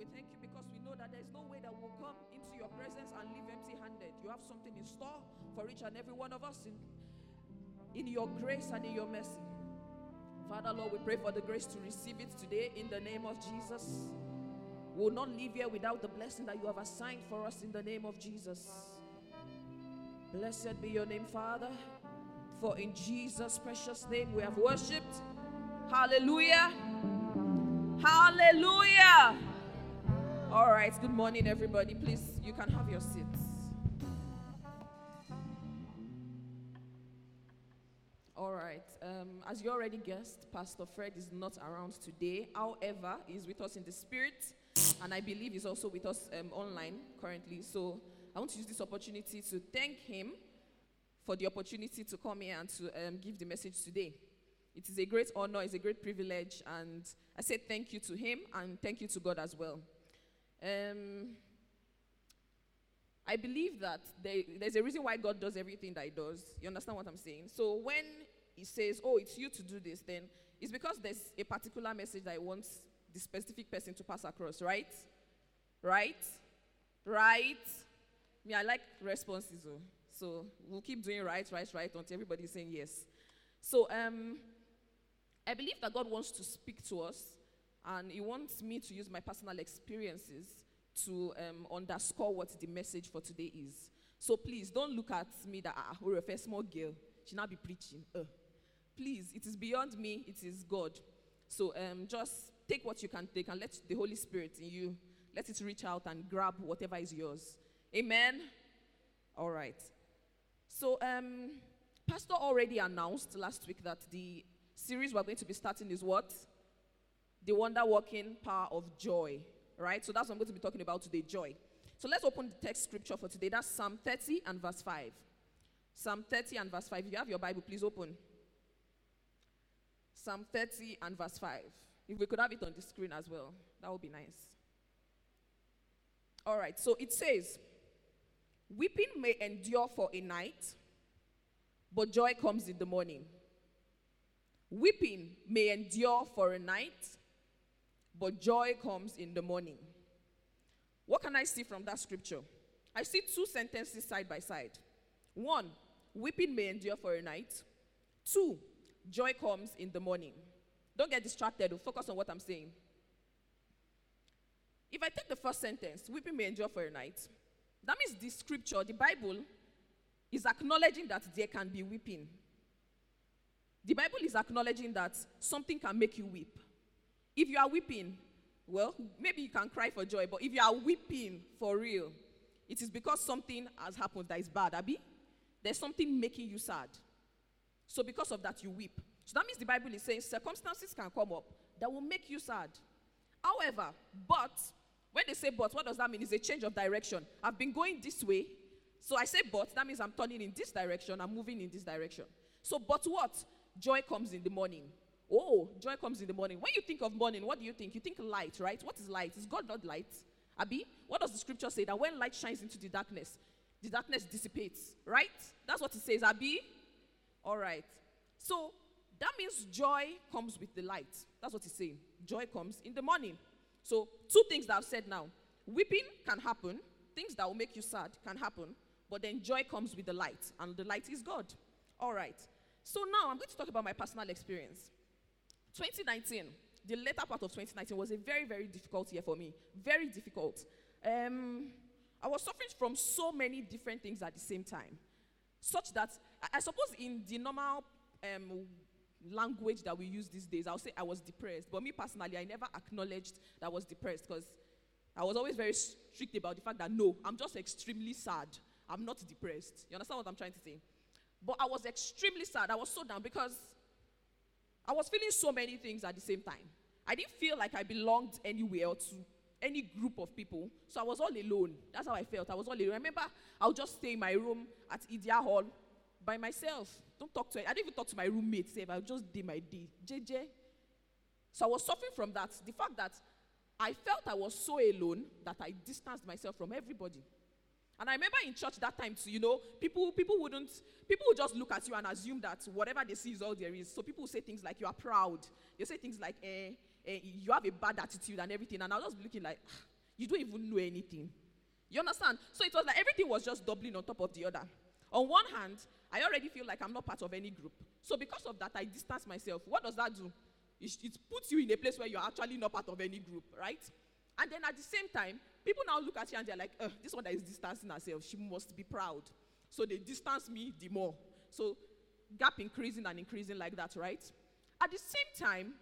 We thank you because we know that there's no way that we'll come into your presence and leave empty handed. You have something in store for each and every one of us in, in your grace and in your mercy. Father, Lord, we pray for the grace to receive it today in the name of Jesus. We will not leave here without the blessing that you have assigned for us in the name of Jesus. Blessed be your name, Father. For in Jesus' precious name we have worshipped. Hallelujah. Hallelujah. All right, good morning, everybody. Please, you can have your seats. All right, um, as you already guessed, Pastor Fred is not around today. However, he's with us in the spirit, and I believe he's also with us um, online currently. So I want to use this opportunity to thank him for the opportunity to come here and to um, give the message today. It is a great honor, it's a great privilege, and I say thank you to him and thank you to God as well. Um, I believe that there, there's a reason why God does everything that He does. You understand what I'm saying? So when He says, Oh, it's you to do this, then it's because there's a particular message that He wants the specific person to pass across, right? Right? Right? Me, I like responses. Oh. So we'll keep doing right, right, right until everybody's saying yes. So um, I believe that God wants to speak to us, and He wants me to use my personal experiences to um, underscore what the message for today is. So please don't look at me that ah, we're a small girl. She not be preaching. Uh. Please, it is beyond me. It is God. So um, just take what you can take and let the Holy Spirit in you let it reach out and grab whatever is yours. Amen. All right. So um, Pastor already announced last week that the series we're going to be starting is what? The wonder working power of joy right? So that's what I'm going to be talking about today joy. So let's open the text scripture for today. That's Psalm 30 and verse 5. Psalm 30 and verse 5. If you have your Bible, please open. Psalm 30 and verse 5. If we could have it on the screen as well, that would be nice. All right, so it says, Weeping may endure for a night, but joy comes in the morning. Weeping may endure for a night, but joy comes in the morning. What can I see from that scripture? I see two sentences side by side. One, weeping may endure for a night. Two, joy comes in the morning. Don't get distracted, focus on what I'm saying. If I take the first sentence, weeping may endure for a night, that means the scripture, the Bible, is acknowledging that there can be weeping. The Bible is acknowledging that something can make you weep. If you are weeping, well, maybe you can cry for joy, but if you are weeping for real, it is because something has happened that is bad, Abby. There's something making you sad. So because of that, you weep. So that means the Bible is saying circumstances can come up that will make you sad. However, but when they say but, what does that mean? It's a change of direction. I've been going this way, so I say but, that means I'm turning in this direction, I'm moving in this direction. So, but what? Joy comes in the morning. Oh, joy comes in the morning. When you think of morning, what do you think? You think light, right? What is light? Is God not light? Abi, what does the scripture say? That when light shines into the darkness, the darkness dissipates, right? That's what it says, Abi. All right. So that means joy comes with the light. That's what it's saying. Joy comes in the morning. So, two things that I've said now weeping can happen, things that will make you sad can happen, but then joy comes with the light, and the light is God. All right. So, now I'm going to talk about my personal experience. 2019, the later part of 2019 was a very, very difficult year for me. Very difficult. Um, I was suffering from so many different things at the same time, such that I, I suppose in the normal um, language that we use these days, I'll say I was depressed. But me personally, I never acknowledged that I was depressed because I was always very strict about the fact that no, I'm just extremely sad. I'm not depressed. You understand what I'm trying to say? But I was extremely sad. I was so down because I was feeling so many things at the same time. I didn't feel like I belonged anywhere to any group of people. So I was all alone. That's how I felt. I was all alone. I remember I would just stay in my room at Idia Hall by myself. Don't talk to I didn't even talk to my roommate. Say I would just do my day. JJ. So I was suffering from that. The fact that I felt I was so alone that I distanced myself from everybody. And I remember in church that time too, you know, people people wouldn't people would just look at you and assume that whatever they see is all there is. So people say things like you are proud. They say things like eh, eh, you have a bad attitude and everything. And I was just looking like ah, you don't even know anything. You understand? So it was like everything was just doubling on top of the other. On one hand, I already feel like I'm not part of any group. So because of that, I distance myself. What does that do? It, it puts you in a place where you're actually not part of any group, right? And then at the same time, people now look at you and they're like, this one that is distancing herself, she must be proud. So they distance me the more. So gap increasing and increasing like that, right? At the same time,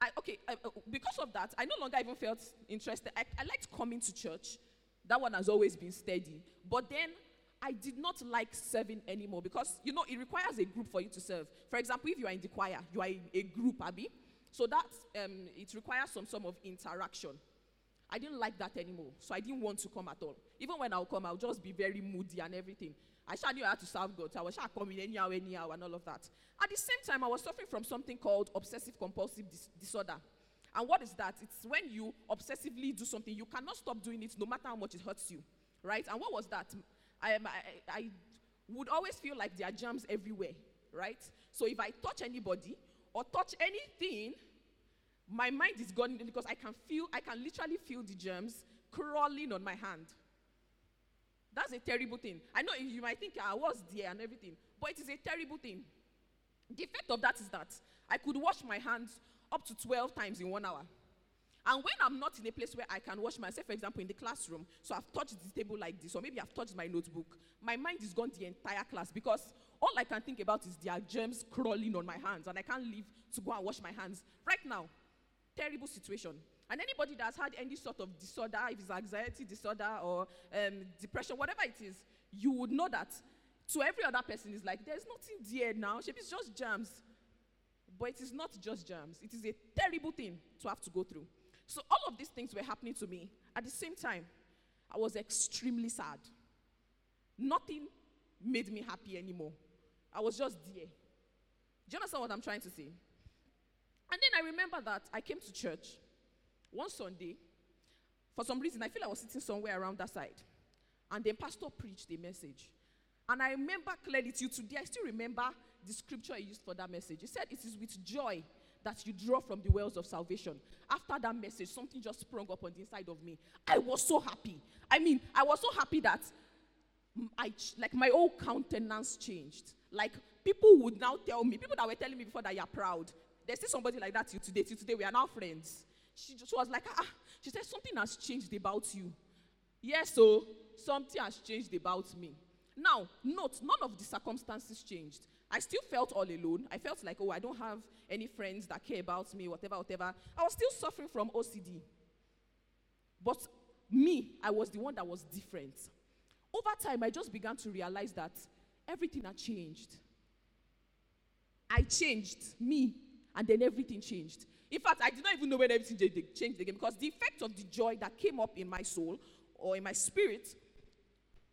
I, okay, I, uh, because of that, I no longer even felt interested. I, I liked coming to church. That one has always been steady. But then I did not like serving anymore because, you know, it requires a group for you to serve. For example, if you are in the choir, you are in a group, Abby. So that, um, it requires some sort of interaction. I didn't like that anymore. So I didn't want to come at all. Even when I'll come, I'll just be very moody and everything. I sure knew how to serve God. So I was sure coming anyhow, anyhow, and all of that. At the same time, I was suffering from something called obsessive compulsive dis- disorder. And what is that? It's when you obsessively do something, you cannot stop doing it no matter how much it hurts you. Right? And what was that? I, I, I would always feel like there are germs everywhere. Right? So if I touch anybody or touch anything, my mind is gone because I can feel, I can literally feel the germs crawling on my hand. That's a terrible thing. I know you might think ah, I was there and everything, but it is a terrible thing. The effect of that is that I could wash my hands up to 12 times in one hour. And when I'm not in a place where I can wash myself, for example, in the classroom, so I've touched the table like this, or maybe I've touched my notebook, my mind is gone the entire class because all I can think about is there are germs crawling on my hands, and I can't leave to go and wash my hands. Right now, terrible situation. And anybody that's had any sort of disorder, if it's anxiety disorder or um, depression, whatever it is, you would know that to every other person is like, there's nothing there now. It's just germs. But it is not just germs. It is a terrible thing to have to go through. So all of these things were happening to me. At the same time, I was extremely sad. Nothing made me happy anymore. I was just there. Do you understand what I'm trying to say? And then I remember that I came to church one Sunday. For some reason, I feel I was sitting somewhere around that side. And then pastor preached a message. And I remember clearly till today, I still remember the scripture he used for that message. He said, It is with joy that you draw from the wells of salvation. After that message, something just sprung up on the inside of me. I was so happy. I mean, I was so happy that I, like my whole countenance changed. Like people would now tell me, people that were telling me before that you're proud, there's still somebody like that till today. Till today, we are now friends. She was like, ah, she said, something has changed about you. Yes, so something has changed about me. Now, note, none of the circumstances changed. I still felt all alone. I felt like, oh, I don't have any friends that care about me, whatever, whatever. I was still suffering from OCD. But me, I was the one that was different. Over time, I just began to realize that everything had changed. I changed, me, and then everything changed. In fact, I did not even know when everything changed again because the effect of the joy that came up in my soul or in my spirit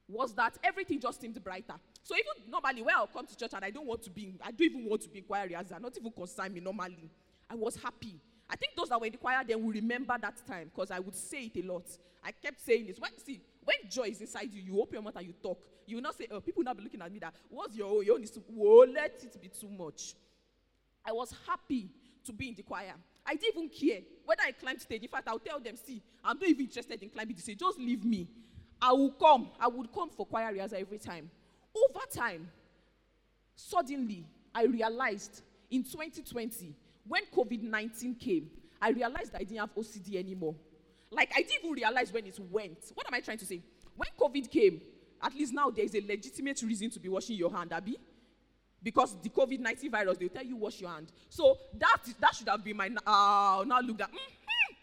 was that everything just seemed brighter. So even normally, when I'll come to church and I don't want to be, I don't even want to be in choir as not even concern me normally. I was happy. I think those that were in the choir then will remember that time because I would say it a lot. I kept saying this. When, see, when joy is inside you, you open your mouth and you talk. You will not say, oh, people will not be looking at me that, what's your own? Your own is, whoa, let it be too much. I was happy to be in the choir. I didn't even care whether I climbed stage. In fact, I'll tell them, see, I'm not even interested in climbing the stage. Just leave me. I will come. I would come for choir rehearsal every time. Over time, suddenly, I realized in 2020, when COVID 19 came, I realized I didn't have OCD anymore. Like, I didn't even realize when it went. What am I trying to say? When COVID came, at least now there is a legitimate reason to be washing your hand, Abby because the COVID 19 virus, they'll tell you wash your hand. So that, that should have been my. Uh, now look at. Mm-hmm,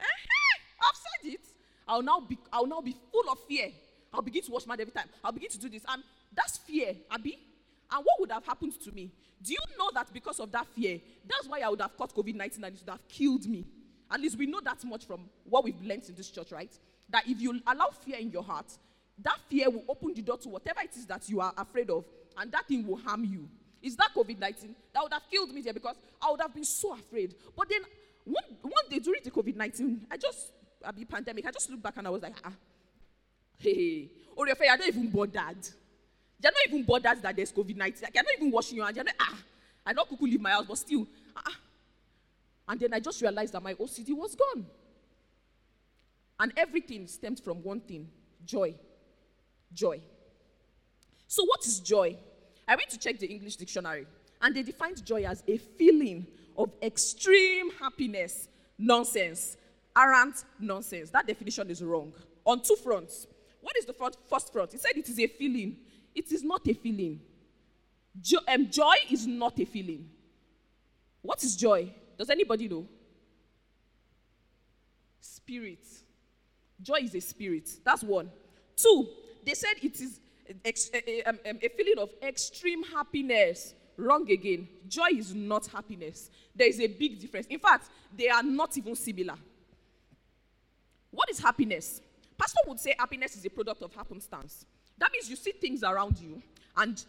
uh-huh, I've said it. I'll now, be, I'll now be full of fear. I'll begin to wash my hand every time. I'll begin to do this. And that's fear, Abby. And what would have happened to me? Do you know that because of that fear, that's why I would have caught COVID 19 and it would have killed me? At least we know that much from what we've learned in this church, right? That if you allow fear in your heart, that fear will open the door to whatever it is that you are afraid of and that thing will harm you. Is that COVID 19? That would have killed me there because I would have been so afraid. But then one, one day during the COVID 19, I just, I be pandemic, I just looked back and I was like, ah, Hey, if you're not even bothered. You're not even bothered that there's COVID 19. Like, you're not even washing your hands. You're not, ah, I know Kuku leave my house, but still. Ah, ah. And then I just realized that my OCD was gone. And everything stemmed from one thing joy. Joy. So, what is joy? I went to check the English dictionary, and they defined joy as a feeling of extreme happiness. Nonsense. Arrant nonsense. That definition is wrong. On two fronts. What is the front, first front? It said it is a feeling. It is not a feeling. Jo- um, joy is not a feeling. What is joy? Does anybody know? Spirit. Joy is a spirit. That's one. Two, they said it is a, a, um, um, a feeling of extreme happiness. Wrong again. Joy is not happiness. There is a big difference. In fact, they are not even similar. What is happiness? Pastor would say happiness is a product of happenstance. That means you see things around you and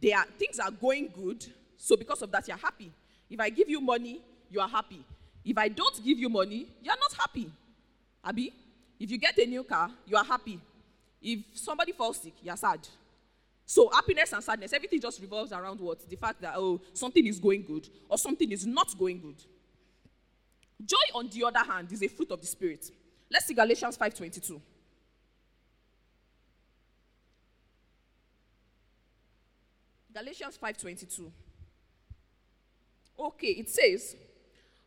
they are, things are going good, so because of that, you're happy. If I give you money, you are happy. If I don't give you money, you're not happy. Abby, if you get a new car, you are happy. If somebody falls sick, you're sad. So happiness and sadness, everything just revolves around what? The fact that, oh, something is going good or something is not going good. Joy, on the other hand, is a fruit of the Spirit. Let's see Galatians 5.22. Galatians 5:22. Okay, it says,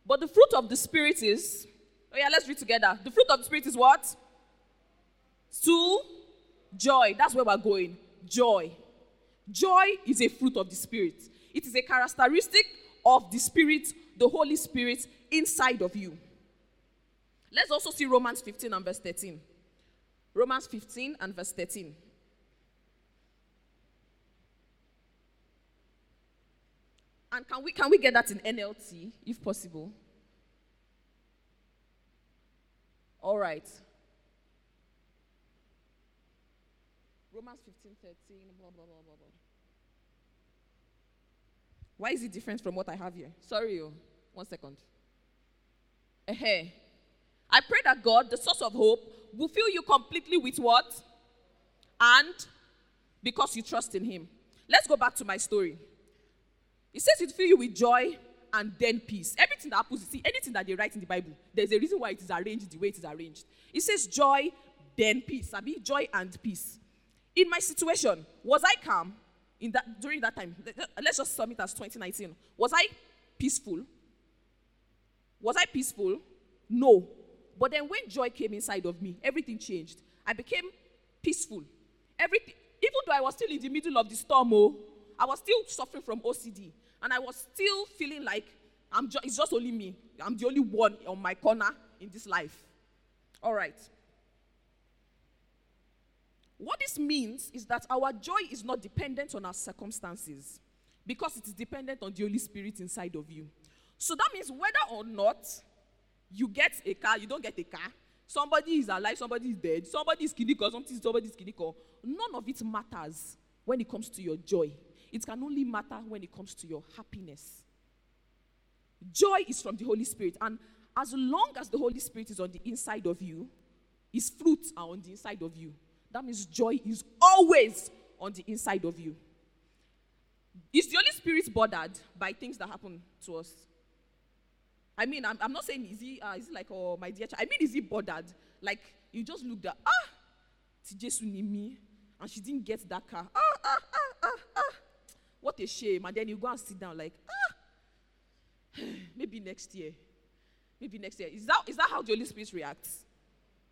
"But the fruit of the spirit is Oh yeah, let's read together. The fruit of the spirit is what? To joy. That's where we're going. Joy. Joy is a fruit of the spirit. It is a characteristic of the spirit, the Holy Spirit inside of you. Let's also see Romans 15 and verse 13. Romans 15 and verse 13. And can we, can we get that in NLT, if possible? All right. Romans 15, 13, blah, blah, blah, blah, blah. Why is it different from what I have here? Sorry, you. One second. Uh-huh. I pray that God, the source of hope, will fill you completely with what? And because you trust in Him. Let's go back to my story. It says it fill you with joy and then peace. Everything that happens, see, anything that they write in the Bible, there's a reason why it is arranged the way it is arranged. It says joy, then peace. I mean, joy and peace. In my situation, was I calm in that during that time? Let's just sum it as 2019. Was I peaceful? Was I peaceful? No. But then when joy came inside of me, everything changed. I became peaceful. Everything, even though I was still in the middle of the storm, oh, I was still suffering from OCD. And I was still feeling like I'm ju- it's just only me. I'm the only one on my corner in this life. All right. What this means is that our joy is not dependent on our circumstances because it is dependent on the Holy Spirit inside of you. So that means whether or not you get a car, you don't get a car, somebody is alive, somebody is dead, somebody is clinical, somebody is clinical, none of it matters when it comes to your joy. It can only matter when it comes to your happiness. Joy is from the Holy Spirit. And as long as the Holy Spirit is on the inside of you, His fruits are on the inside of you. That means joy is always on the inside of you. Is the Holy Spirit bothered by things that happen to us? I mean, I'm, I'm not saying is he, uh, is he like, oh, my dear child. I mean, is he bothered? Like, you just looked at, ah, Tijesu me, and she didn't get that car. Ah, ah, ah. What a shame. And then you go and sit down like, ah, maybe next year. Maybe next year. Is that, is that how the Holy Spirit reacts?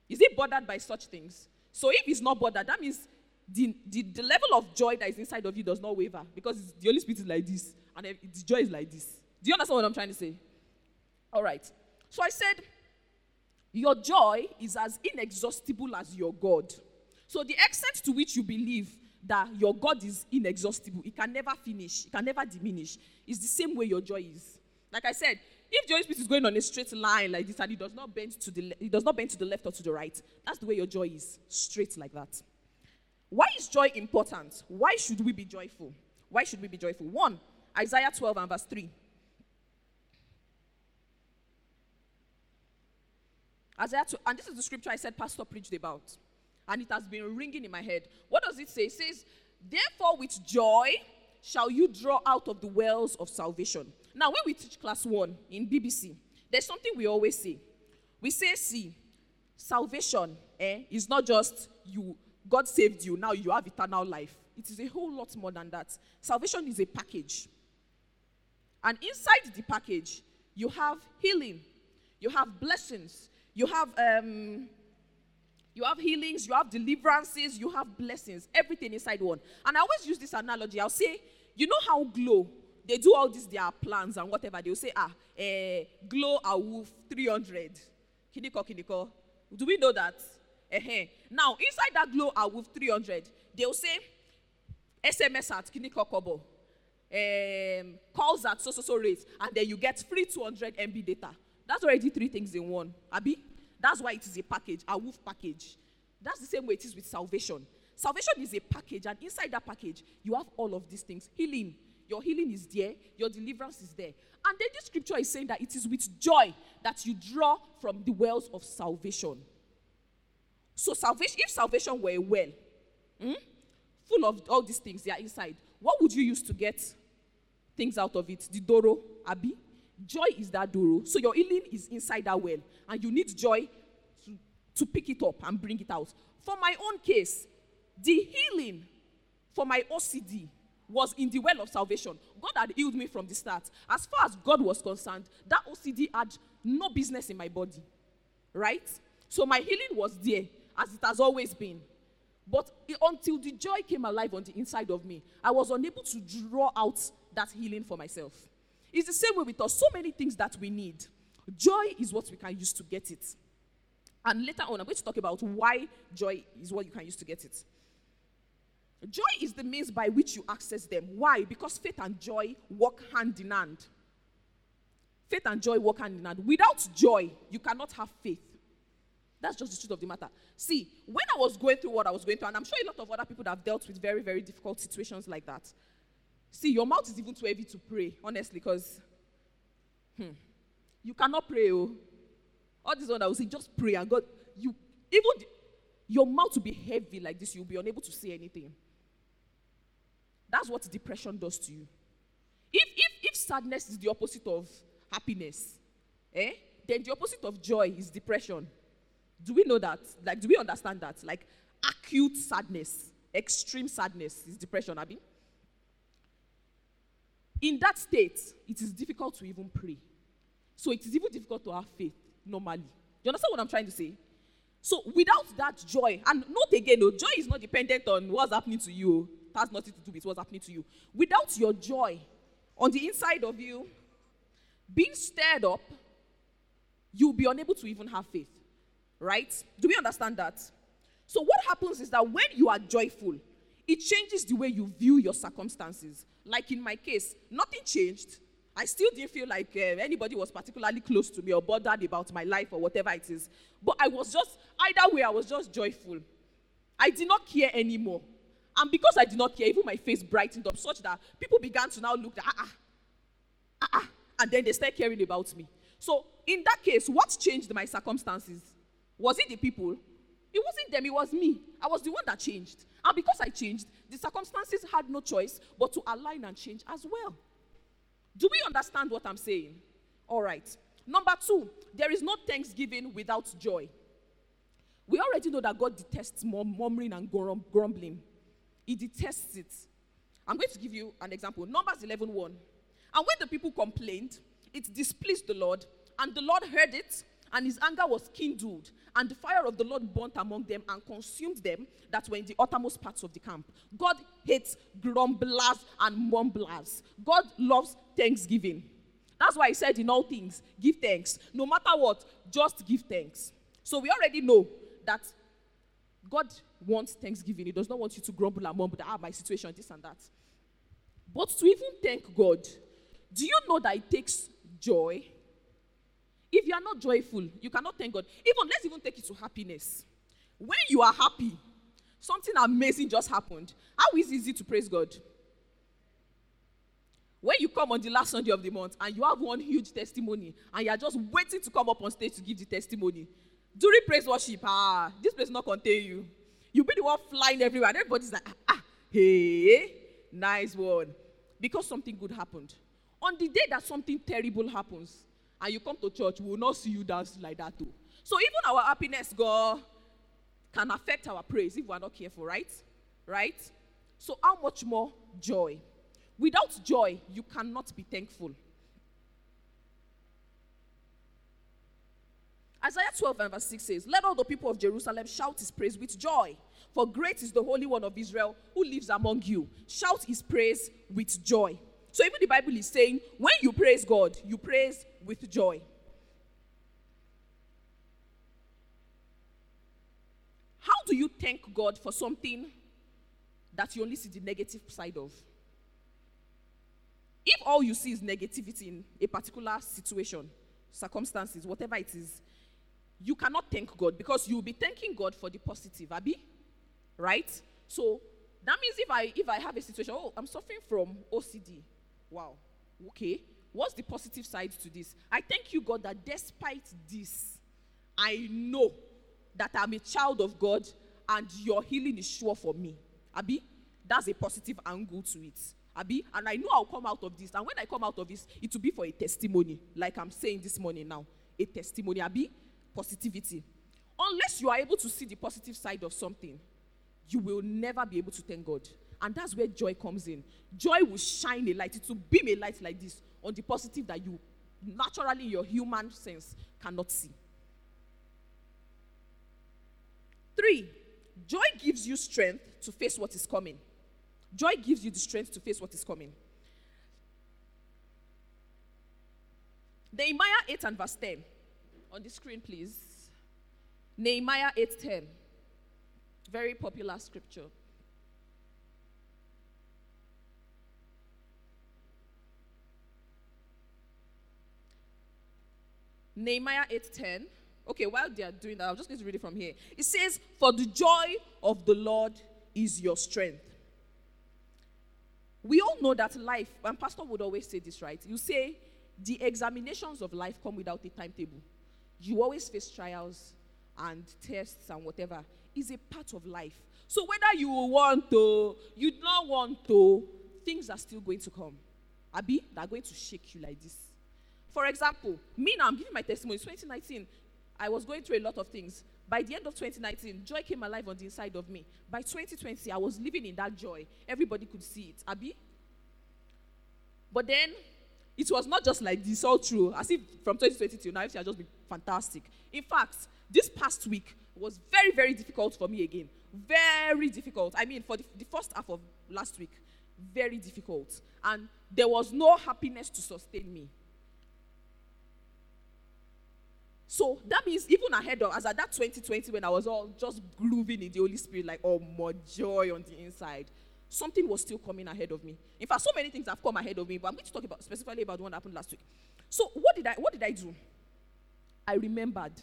Is he bothered by such things? So if he's not bothered, that means the, the, the level of joy that is inside of you does not waver because the Holy Spirit is like this and the joy is like this. Do you understand what I'm trying to say? All right. So I said, your joy is as inexhaustible as your God. So the extent to which you believe that your God is inexhaustible. It can never finish. It can never diminish. It's the same way your joy is. Like I said, if the Holy Spirit is going on a straight line like this and it does not bend to the le- it does not bend to the left or to the right, that's the way your joy is, straight like that. Why is joy important? Why should we be joyful? Why should we be joyful? One, Isaiah 12 and verse 3. Isaiah 2, and this is the scripture I said Pastor preached about. And it has been ringing in my head. What does it say? It says, Therefore, with joy shall you draw out of the wells of salvation. Now, when we teach class one in BBC, there's something we always say. We say, see, salvation eh, is not just you, God saved you, now you have eternal life. It is a whole lot more than that. Salvation is a package. And inside the package, you have healing, you have blessings, you have um, you have healings, you have deliverances, you have blessings, everything inside one. And I always use this analogy. I'll say, you know how glow, they do all these their plans and whatever. They'll say, ah, eh, glow a wolf 300. Kiniko, kiniko. Do we know that? Uh-huh. Now, inside that glow a wolf 300, they'll say, SMS at kiniko kobo. Um, calls at so so so rate, and then you get free 200 MB data. That's already three things in one. Abi? That's why it is a package, a wolf package. That's the same way it is with salvation. Salvation is a package, and inside that package, you have all of these things. Healing. Your healing is there, your deliverance is there. And then this scripture is saying that it is with joy that you draw from the wells of salvation. So, salvation, if salvation were a well, hmm, full of all these things, they are inside, what would you use to get things out of it? The doro, Abi? Joy is that doro. So your healing is inside that well. And you need joy to, to pick it up and bring it out. For my own case, the healing for my OCD was in the well of salvation. God had healed me from the start. As far as God was concerned, that OCD had no business in my body. Right? So my healing was there, as it has always been. But until the joy came alive on the inside of me, I was unable to draw out that healing for myself. It's the same way with us. So many things that we need. Joy is what we can use to get it. And later on, I'm going to talk about why joy is what you can use to get it. Joy is the means by which you access them. Why? Because faith and joy work hand in hand. Faith and joy work hand in hand. Without joy, you cannot have faith. That's just the truth of the matter. See, when I was going through what I was going through, and I'm sure a lot of other people have dealt with very, very difficult situations like that. See, your mouth is even too heavy to pray, honestly, because hmm, you cannot pray. Oh. All this one I will say, just pray and God, you even the, your mouth will be heavy like this, you'll be unable to say anything. That's what depression does to you. If if if sadness is the opposite of happiness, eh? Then the opposite of joy is depression. Do we know that? Like, do we understand that? Like acute sadness, extreme sadness is depression, Abby. In that state, it is difficult to even pray. So it is even difficult to have faith normally. You understand what I'm trying to say? So without that joy, and note again, no, joy is not dependent on what's happening to you. It has nothing to do with what's happening to you. Without your joy on the inside of you being stirred up, you'll be unable to even have faith. Right? Do we understand that? So what happens is that when you are joyful, it changes the way you view your circumstances. Like in my case, nothing changed. I still didn't feel like uh, anybody was particularly close to me or bothered about my life or whatever it is. But I was just, either way, I was just joyful. I did not care anymore. And because I did not care, even my face brightened up such that people began to now look ah, ah, ah, ah, and then they started caring about me. So in that case, what changed my circumstances? Was it the people? It wasn't them, it was me. I was the one that changed. And because I changed, the circumstances had no choice but to align and change as well. Do we understand what I'm saying? All right. Number two, there is no thanksgiving without joy. We already know that God detests murmuring and grumbling. He detests it. I'm going to give you an example. Numbers 11 1. And when the people complained, it displeased the Lord, and the Lord heard it, and his anger was kindled, and the fire of the Lord burnt among them and consumed them that were in the uttermost parts of the camp. God hates grumblers and mumblers. God loves thanksgiving. That's why he said, in all things, give thanks. No matter what, just give thanks. So we already know that God wants thanksgiving. He does not want you to grumble and mumble, ah, my situation, this and that. But to even thank God, do you know that it takes joy? If you are not joyful, you cannot thank God. Even let's even take it to happiness. When you are happy, something amazing just happened. How is it easy to praise God? When you come on the last Sunday of the month and you have one huge testimony and you are just waiting to come up on stage to give the testimony, during praise worship, ah, this place not contain you. You'll be the one flying everywhere. And everybody's like, ah, ah, hey, nice one. Because something good happened. On the day that something terrible happens, and you come to church, we will not see you dance like that too. So even our happiness, God, can affect our praise if we're not careful, right? Right? So how much more joy? Without joy, you cannot be thankful. Isaiah 12 and verse 6 says, Let all the people of Jerusalem shout his praise with joy. For great is the Holy One of Israel who lives among you. Shout his praise with joy. So even the Bible is saying, when you praise God, you praise with joy. How do you thank God for something that you only see the negative side of? If all you see is negativity in a particular situation, circumstances, whatever it is, you cannot thank God because you'll be thanking God for the positive, Abby. Right? So that means if I if I have a situation, oh, I'm suffering from OCD. Wow. Okay. What's the positive side to this? I thank you, God, that despite this, I know that I'm a child of God and your healing is sure for me. Abby, that's a positive angle to it. Abby, and I know I'll come out of this. And when I come out of this, it will be for a testimony, like I'm saying this morning now. A testimony, Abby, positivity. Unless you are able to see the positive side of something, you will never be able to thank God. And that's where joy comes in. Joy will shine a light, it will beam a light like this on the positive that you naturally, your human sense, cannot see. Three, joy gives you strength to face what is coming. Joy gives you the strength to face what is coming. Nehemiah 8 and verse 10. On the screen, please. Nehemiah 8:10. Very popular scripture. Nehemiah 8:10. Okay, while they are doing that, I'm just going to read it from here. It says, For the joy of the Lord is your strength. We all know that life, and Pastor would always say this, right? You say, the examinations of life come without a timetable. You always face trials and tests and whatever. Is a part of life. So whether you want to, you don't want to, things are still going to come. Abi, they're going to shake you like this. For example, me now, I'm giving my testimony. 2019, I was going through a lot of things. By the end of 2019, joy came alive on the inside of me. By 2020, I was living in that joy. Everybody could see it. Abi? But then, it was not just like this, all true. As if from 2020 till now, everything has just been fantastic. In fact, this past week was very, very difficult for me again. Very difficult. I mean, for the, the first half of last week, very difficult. And there was no happiness to sustain me. So that means even ahead of, as at that 2020 when I was all just grooving in the Holy Spirit, like, oh, more joy on the inside, something was still coming ahead of me. In fact, so many things have come ahead of me, but I'm going to talk about specifically about that happened last week. So what did I what did I do? I remembered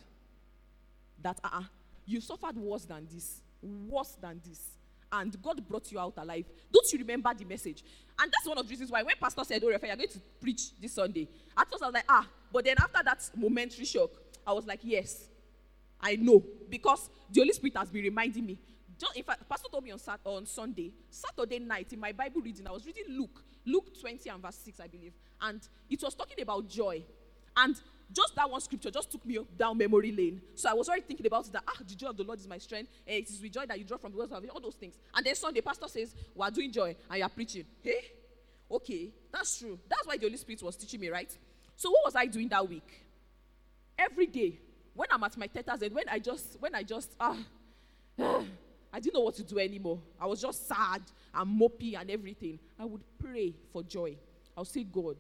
that uh, uh you suffered worse than this, worse than this, and God brought you out alive. Don't you remember the message? And that's one of the reasons why when Pastor said, Oh, Rafa, you're going to preach this Sunday, at first I was like, ah, but then after that momentary shock, I was like, yes, I know. Because the Holy Spirit has been reminding me. Just, in fact, Pastor told me on, on Sunday, Saturday night in my Bible reading, I was reading Luke, Luke 20 and verse 6, I believe. And it was talking about joy. And just that one scripture just took me down memory lane. So I was already thinking about that. Ah, the joy of the Lord is my strength. Eh, it is with joy that you draw from the words of all those things. And then Sunday, pastor says, We are doing joy and you are preaching. Hey, okay, that's true. That's why the Holy Spirit was teaching me, right? So what was I doing that week? Every day, when I'm at my tether's and when I just, when I just, ah, I didn't know what to do anymore. I was just sad and mopey and everything. I would pray for joy. I'll say, God,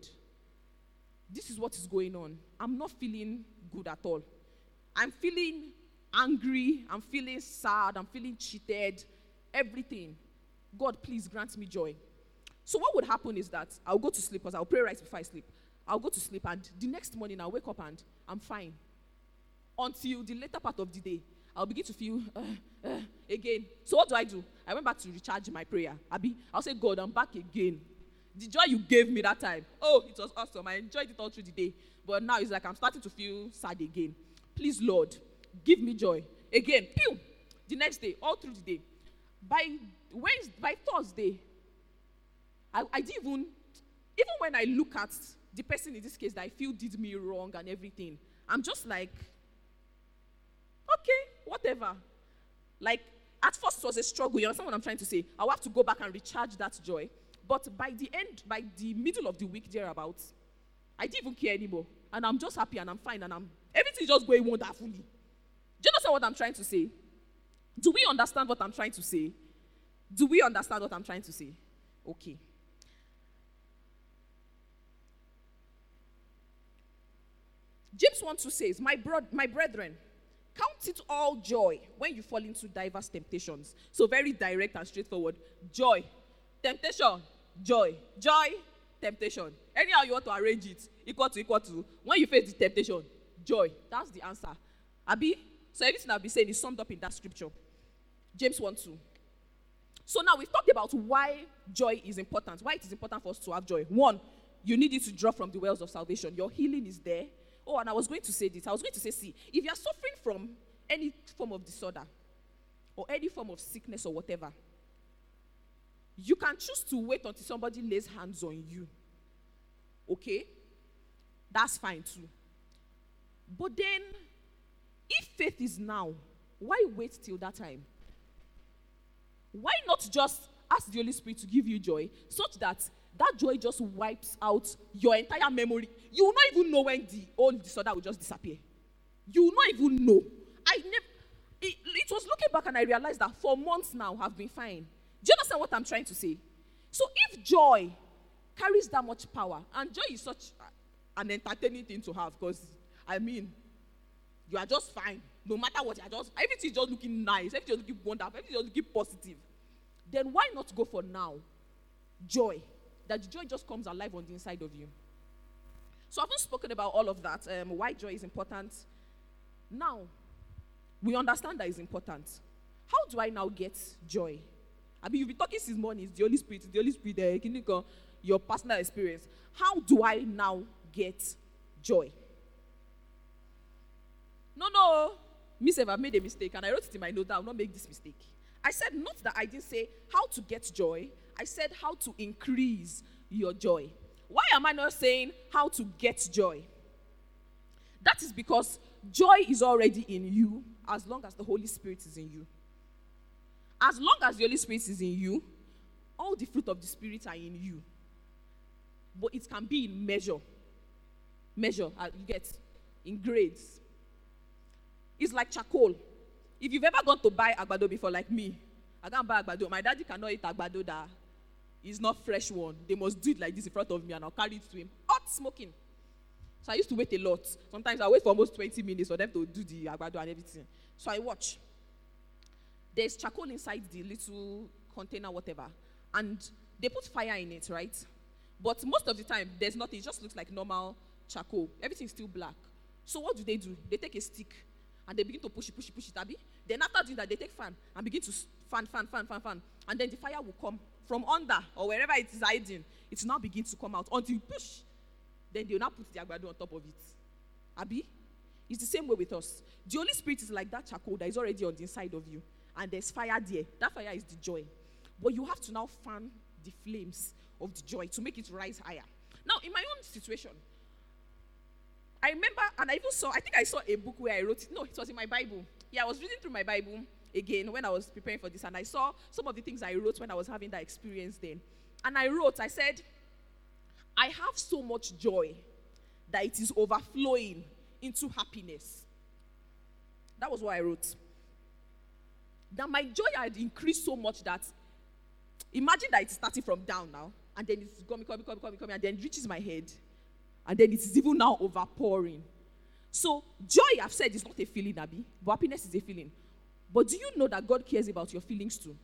this is what is going on. I'm not feeling good at all. I'm feeling angry. I'm feeling sad. I'm feeling cheated. Everything. God, please grant me joy. So, what would happen is that I'll go to sleep because I'll pray right before I sleep. I'll go to sleep, and the next morning I'll wake up and I'm fine. Until the later part of the day, I'll begin to feel uh, uh, again. So, what do I do? I went back to recharge my prayer. Abi, I'll say, God, I'm back again. The joy you gave me that time, oh, it was awesome. I enjoyed it all through the day. But now it's like I'm starting to feel sad again. Please, Lord, give me joy. Again, pew. The next day, all through the day. By Wednesday, by Thursday, I, I didn't even, even when I look at the person in this case that I feel did me wrong and everything, I'm just like, okay, whatever. Like, at first it was a struggle. You understand what I'm trying to say? I'll have to go back and recharge that joy. But by the end, by the middle of the week thereabouts, I didn't even care anymore. And I'm just happy and I'm fine and I'm everything's just going wonderfully. Do you understand what I'm trying to say? Do we understand what I'm trying to say? Do we understand what I'm trying to say? Okay. James 1 2 says, My, bro- my brethren, count it all joy when you fall into diverse temptations. So, very direct and straightforward. Joy, temptation, joy, joy, temptation. Anyhow you want to arrange it, equal to equal to. When you face the temptation, joy. That's the answer. Abi? So, everything I'll be saying is summed up in that scripture. James 1 2. So, now we've talked about why joy is important, why it is important for us to have joy. One, you need it to draw from the wells of salvation. Your healing is there Oh, and I was going to say this. I was going to say, see, if you are suffering from any form of disorder or any form of sickness or whatever, you can choose to wait until somebody lays hands on you. Okay? That's fine too. But then, if faith is now, why wait till that time? Why not just ask the Holy Spirit to give you joy such that that joy just wipes out your entire memory. You will not even know when the old disorder will just disappear. You will not even know. I never. It, it was looking back and I realized that for months now have been fine. Do you understand what I'm trying to say? So if joy carries that much power, and joy is such an entertaining thing to have, because I mean, you are just fine. No matter what, you are just everything is just looking nice, everything is looking wonderful, everything is looking positive. Then why not go for now? Joy that joy just comes alive on the inside of you. So I've not spoken about all of that, um, why joy is important. Now, we understand that it's important. How do I now get joy? I mean, you've been talking since morning, it's the Holy Spirit, the Holy Spirit you your personal experience. How do I now get joy? No, no. Miss Eva made a mistake, and I wrote it in my note that I will not make this mistake. I said, not that I didn't say how to get joy, I said how to increase your joy. Why am I not saying how to get joy? That is because joy is already in you as long as the Holy Spirit is in you. As long as the Holy Spirit is in you, all the fruit of the Spirit are in you. But it can be in measure. Measure, uh, you get, in grades. It's like charcoal. If you've ever gone to buy agbado before, like me, I can't buy agbado. My daddy cannot eat agbado that is not fresh one. They must do it like this in front of me and I'll carry it to him. Hot smoking. So I used to wait a lot. Sometimes I wait for almost 20 minutes for them to do the agbado and everything. So I watch. There's charcoal inside the little container, whatever. And they put fire in it, right? But most of the time, there's nothing. It just looks like normal charcoal. Everything's still black. So what do they do? They take a stick and they begin to push it, push it, push it, Abby. Then after doing that, they take fan and begin to fan, fan, fan, fan, fan. And then the fire will come from under or wherever it is hiding, it will now begin to come out until you push. Then they will now put the agbado on top of it. Abi? It's the same way with us. The Holy Spirit is like that charcoal that is already on the inside of you. And there's fire there. That fire is the joy. But you have to now fan the flames of the joy to make it rise higher. Now, in my own situation, I remember, and I even saw, I think I saw a book where I wrote it. No, it was in my Bible. Yeah, I was reading through my Bible again when I was preparing for this, and I saw some of the things I wrote when I was having that experience then. And I wrote, I said, I have so much joy that it is overflowing into happiness. That was what I wrote. That my joy had increased so much that imagine that it's starting from down now, and then it's coming, coming, coming, coming, coming, and then it reaches my head. And then it's even now overpouring. So joy, I've said, is not a feeling, Abby, but happiness is a feeling. But do you know that God cares about your feelings too?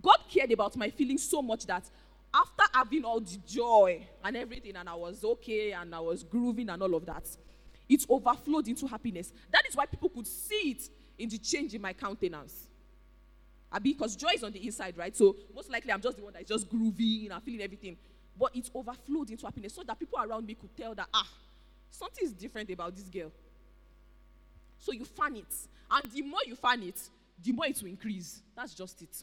God cared about my feelings so much that after having all the joy and everything, and I was okay and I was grooving and all of that, it overflowed into happiness. That is why people could see it in the change in my countenance. Because joy is on the inside, right? So most likely I'm just the one that's just grooving and feeling everything. But it overflowed into happiness so that people around me could tell that, ah, something is different about this girl. So you fan it. And the more you fan it, the more it will increase. That's just it.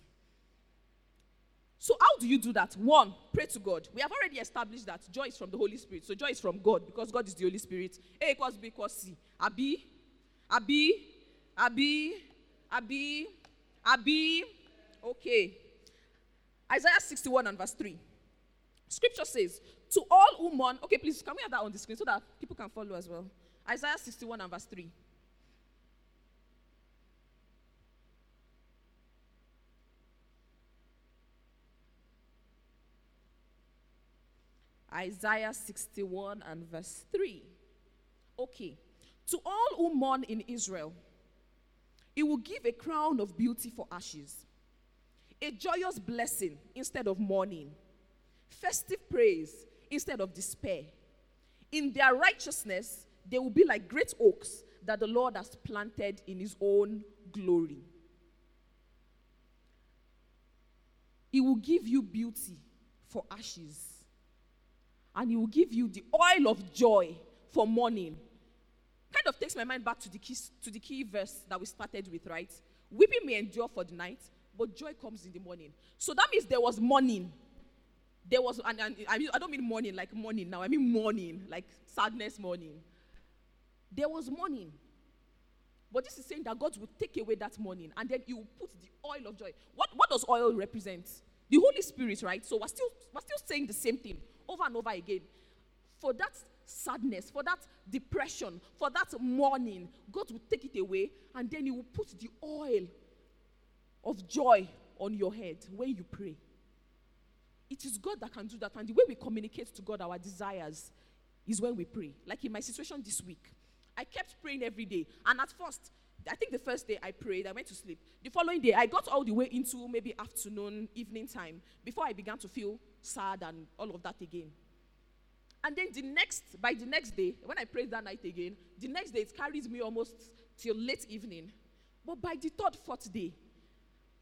So, how do you do that? One, pray to God. We have already established that joy is from the Holy Spirit. So, joy is from God because God is the Holy Spirit. A equals B equals C. Abi, Abi, Abi, Abi, Abi. Okay. Isaiah 61 and verse 3. Scripture says, To all who mourn, okay, please, can we have that on the screen so that people can follow as well? Isaiah 61 and verse 3. Isaiah 61 and verse 3. Okay. To all who mourn in Israel, it will give a crown of beauty for ashes, a joyous blessing instead of mourning, festive praise instead of despair. In their righteousness, they will be like great oaks that the Lord has planted in his own glory. He will give you beauty for ashes and he will give you the oil of joy for mourning. Kind of takes my mind back to the key, to the key verse that we started with, right? Weeping may endure for the night, but joy comes in the morning. So that means there was mourning. There was, and, and I, mean, I don't mean mourning like mourning now, I mean mourning, like sadness mourning. There was mourning. But this is saying that God will take away that mourning and then He will put the oil of joy. What, what does oil represent? The Holy Spirit, right? So we're still, we're still saying the same thing over and over again. For that sadness, for that depression, for that mourning, God will take it away and then He will put the oil of joy on your head when you pray. It is God that can do that. And the way we communicate to God our desires is when we pray. Like in my situation this week, I kept praying every day. And at first, I think the first day I prayed, I went to sleep. The following day, I got all the way into maybe afternoon, evening time before I began to feel sad and all of that again. And then the next, by the next day, when I prayed that night again, the next day it carries me almost till late evening. But by the third, fourth day,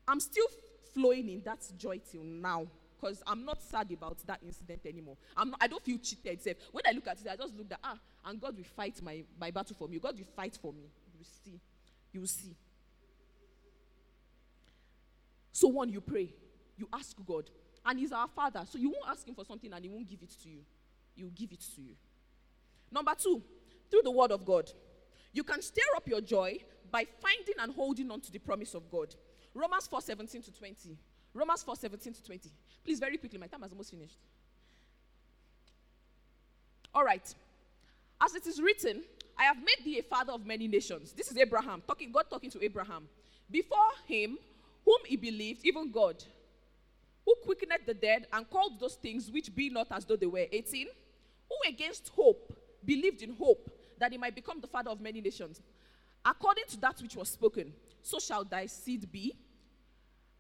I'm still flowing in that joy till now. Because I'm not sad about that incident anymore. I'm not, I don't feel cheated. Self. When I look at it, I just look at, ah, and God will fight my, my battle for me. God will fight for me. You will see. You will see. So, one, you pray. You ask God, and He's our Father. So you won't ask Him for something and He won't give it to you. He'll give it to you. Number two, through the Word of God. You can stir up your joy by finding and holding on to the promise of God. Romans 4 17 to 20. Romans 4 17 to 20. Please, very quickly, my time has almost finished. All right. As it is written, I have made thee a father of many nations. This is Abraham, talking, God talking to Abraham. Before him, whom he believed, even God, who quickened the dead and called those things which be not as though they were. 18. Who against hope believed in hope that he might become the father of many nations. According to that which was spoken, so shall thy seed be.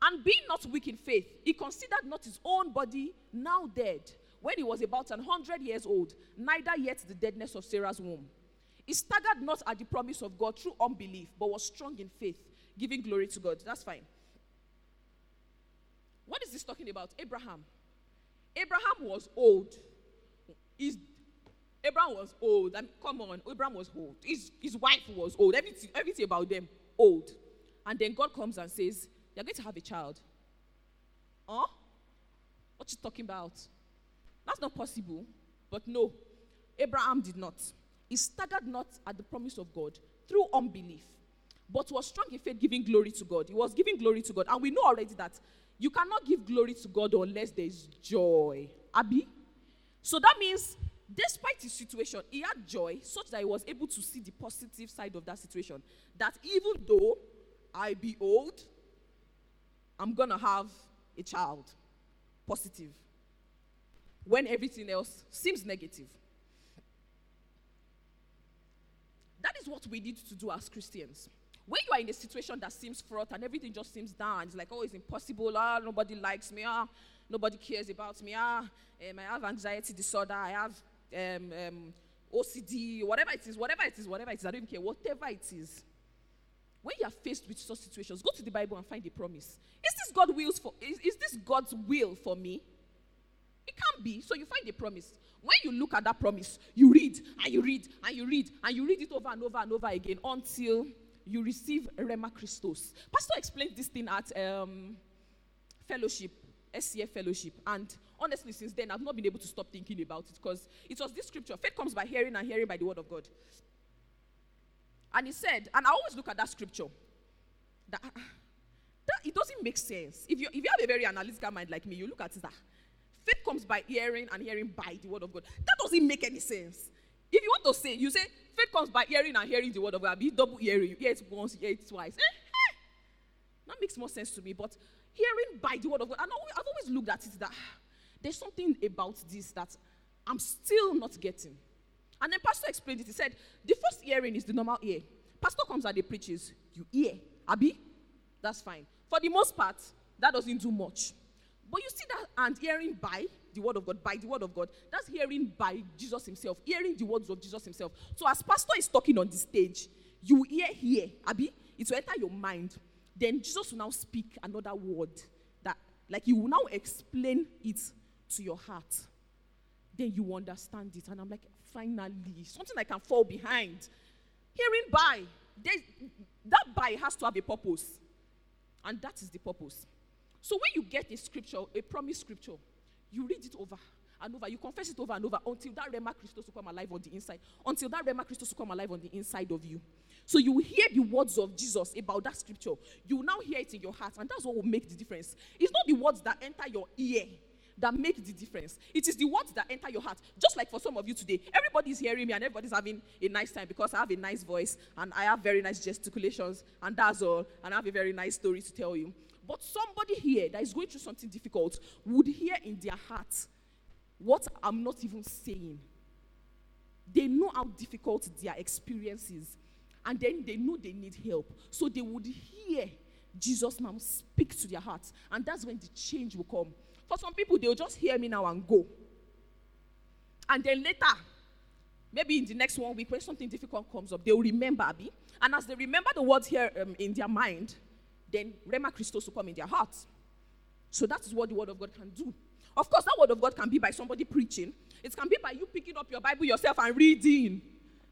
And being not weak in faith, he considered not his own body now dead, when he was about an hundred years old, neither yet the deadness of Sarah's womb. He staggered not at the promise of God through unbelief, but was strong in faith, giving glory to God. That's fine. What is this talking about? Abraham. Abraham was old. His, Abraham was old. I mean, come on, Abraham was old. His, his wife was old. Everything, everything about them, old. And then God comes and says, You're going to have a child. Huh? What you talking about? That's not possible. But no, Abraham did not. He staggered not at the promise of God through unbelief, but was strong in faith, giving glory to God. He was giving glory to God. And we know already that you cannot give glory to God unless there is joy. Abby? So that means, despite his situation, he had joy such that he was able to see the positive side of that situation. That even though I be old, I'm going to have a child. Positive. When everything else seems negative. That is what we need to do as Christians. When you are in a situation that seems fraught and everything just seems down, it's like, oh, it's impossible. Ah, nobody likes me. Ah, nobody cares about me. Ah, um, I have anxiety disorder. I have um, um, OCD, whatever it is, whatever it is, whatever it is. I don't even care. Whatever it is. When you are faced with such situations, go to the Bible and find a promise. Is this God wills for? Is, is this God's will for me? It can't be. So you find a promise. when you look at that promise, you read and you read and you read and you read it over and over and over again until you receive Rhema Christos. Pastor explained this thing at um, fellowship, SCF fellowship, and honestly, since then, I've not been able to stop thinking about it because it was this scripture faith comes by hearing and hearing by the word of God. And he said, and I always look at that scripture, that, that it doesn't make sense. If you, if you have a very analytical mind like me, you look at that faith comes by hearing and hearing by the word of God. That doesn't make any sense. If you want to say, you say faith comes by hearing and hearing the word of God. Be double hearing. You hear it once, you hear it twice. Eh, eh. That makes more sense to me. But hearing by the word of God, and I've always looked at it that there's something about this that I'm still not getting. And then Pastor explained it. He said, the first hearing is the normal ear. Pastor comes and he preaches. You hear. Abi? That's fine. For the most part, that doesn't do much. But you see that and hearing by the word of God, by the word of God, that's hearing by Jesus himself, hearing the words of Jesus himself. So as pastor is talking on the stage, you hear here, Abi, it will enter your mind. Then Jesus will now speak another word that, like, he will now explain it to your heart. Then you understand it. And I'm like, finally, something I can fall behind. Hearing by, that by has to have a purpose. And that is the purpose. So when you get a scripture, a promised scripture, you read it over and over. You confess it over and over until that Rhema Christos will come alive on the inside. Until that Rhema Christos will come alive on the inside of you. So you hear the words of Jesus about that scripture. You now hear it in your heart, and that's what will make the difference. It's not the words that enter your ear that make the difference. It is the words that enter your heart. Just like for some of you today, everybody's hearing me and everybody's having a nice time because I have a nice voice and I have very nice gesticulations, and that's all. And I have a very nice story to tell you. But somebody here that is going through something difficult would hear in their heart what I'm not even saying. They know how difficult their experience is, and then they know they need help. So they would hear Jesus now speak to their hearts, and that's when the change will come. For some people, they'll just hear me now and go. And then later, maybe in the next one week, when something difficult comes up, they'll remember me. And as they remember the words here um, in their mind, then Rhema Christos will come in their hearts. So that is what the Word of God can do. Of course, that Word of God can be by somebody preaching. It can be by you picking up your Bible yourself and reading.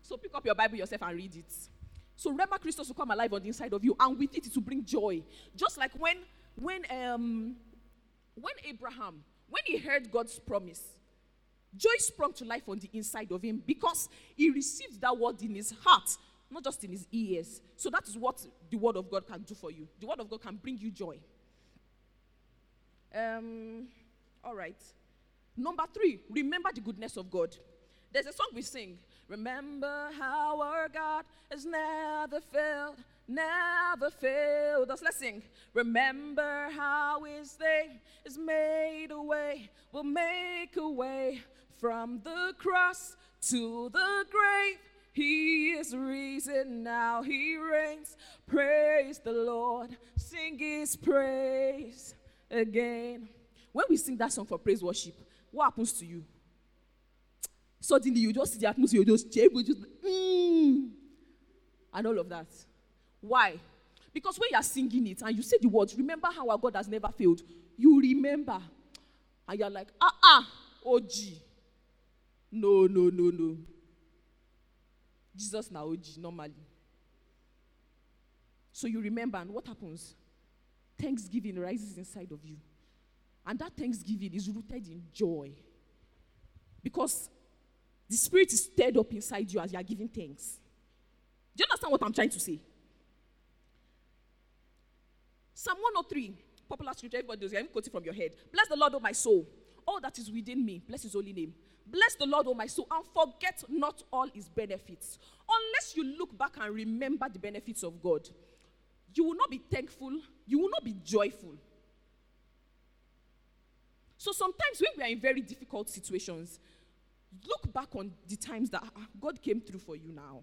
So pick up your Bible yourself and read it. So Rhema Christos will come alive on the inside of you, and with it, it will bring joy. Just like when, when, um, when Abraham, when he heard God's promise, joy sprung to life on the inside of him because he received that word in his heart not just in his ears. So that is what the word of God can do for you. The word of God can bring you joy. Um, all right. Number three, remember the goodness of God. There's a song we sing. Remember how our God has never failed, never failed us. Let's sing. Remember how his name is made a way, will make a way from the cross to the grave. He is risen now, he reigns. Praise the Lord, sing his praise again. When we sing that song for praise worship, what happens to you? Suddenly you just see the atmosphere, you just check, you just mm, and all of that. Why? Because when you are singing it and you say the words, remember how our God has never failed, you remember. And you're like, ah ah, oh gee. No, no, no, no. Jesus now OG normally. So you remember, and what happens? Thanksgiving rises inside of you. And that thanksgiving is rooted in joy. Because the spirit is stirred up inside you as you are giving thanks. Do you understand what I'm trying to say? Psalm 103, popular scripture, everybody knows, I'm quoting from your head. Bless the Lord, O my soul. All that is within me, bless his holy name. Bless the Lord, O my soul, and forget not all his benefits. Unless you look back and remember the benefits of God, you will not be thankful, you will not be joyful. So sometimes when we are in very difficult situations, look back on the times that ah, God came through for you now.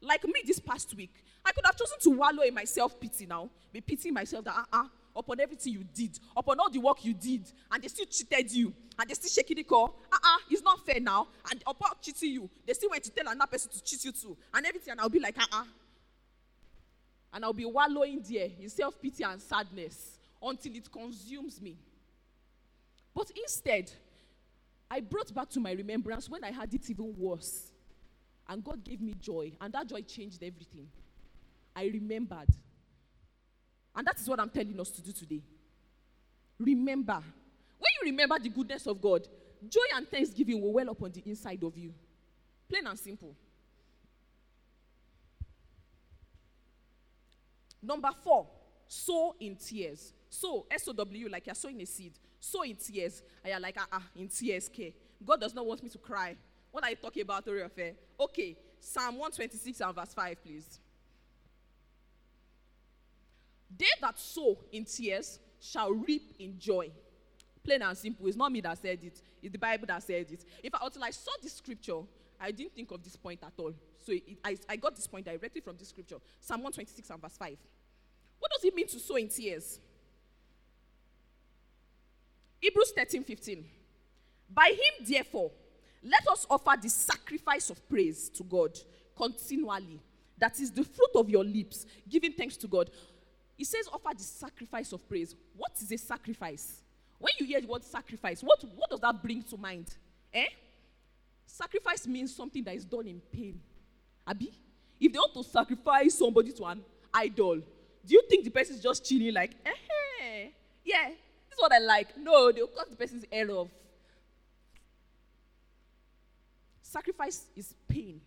Like me this past week, I could have chosen to wallow in my self pity now, be pitying myself that, ah, uh-uh, upon everything you did, upon all the work you did, and they still cheated you, and they still shaking the call. Uh-uh, it's not fair now. And upon cheating you, they still went to tell another person to cheat you too, and everything, and I'll be like, uh-uh. And I'll be wallowing there in self-pity and sadness until it consumes me. But instead, I brought back to my remembrance when I had it even worse. And God gave me joy, and that joy changed everything. I remembered. And that is what I'm telling us to do today. Remember. When you remember the goodness of God, joy and thanksgiving will well up on the inside of you. Plain and simple. Number four, sow in tears. Sow, S O W, like you're sowing a seed. Sow in tears. And you're like, ah, ah, in tears, okay. God does not want me to cry. What are you talking about, Affair? Okay, Psalm 126 and verse 5, please. They that sow in tears shall reap in joy. Plain and simple. It's not me that said it, it's the Bible that said it. If I, until I saw this scripture, I didn't think of this point at all. So it, I, I got this point directly from this scripture Psalm 126 and verse 5. What does it mean to sow in tears? Hebrews 13 15. By him, therefore, let us offer the sacrifice of praise to God continually. That is the fruit of your lips, giving thanks to God. He says, offer the sacrifice of praise. What is a sacrifice? When you hear the word sacrifice, what, what does that bring to mind? Eh? Sacrifice means something that is done in pain. Abi? If they want to sacrifice somebody to an idol, do you think the person is just chilling like, eh, yeah, this is what I like? No, they'll cut the person's head off. Sacrifice is pain.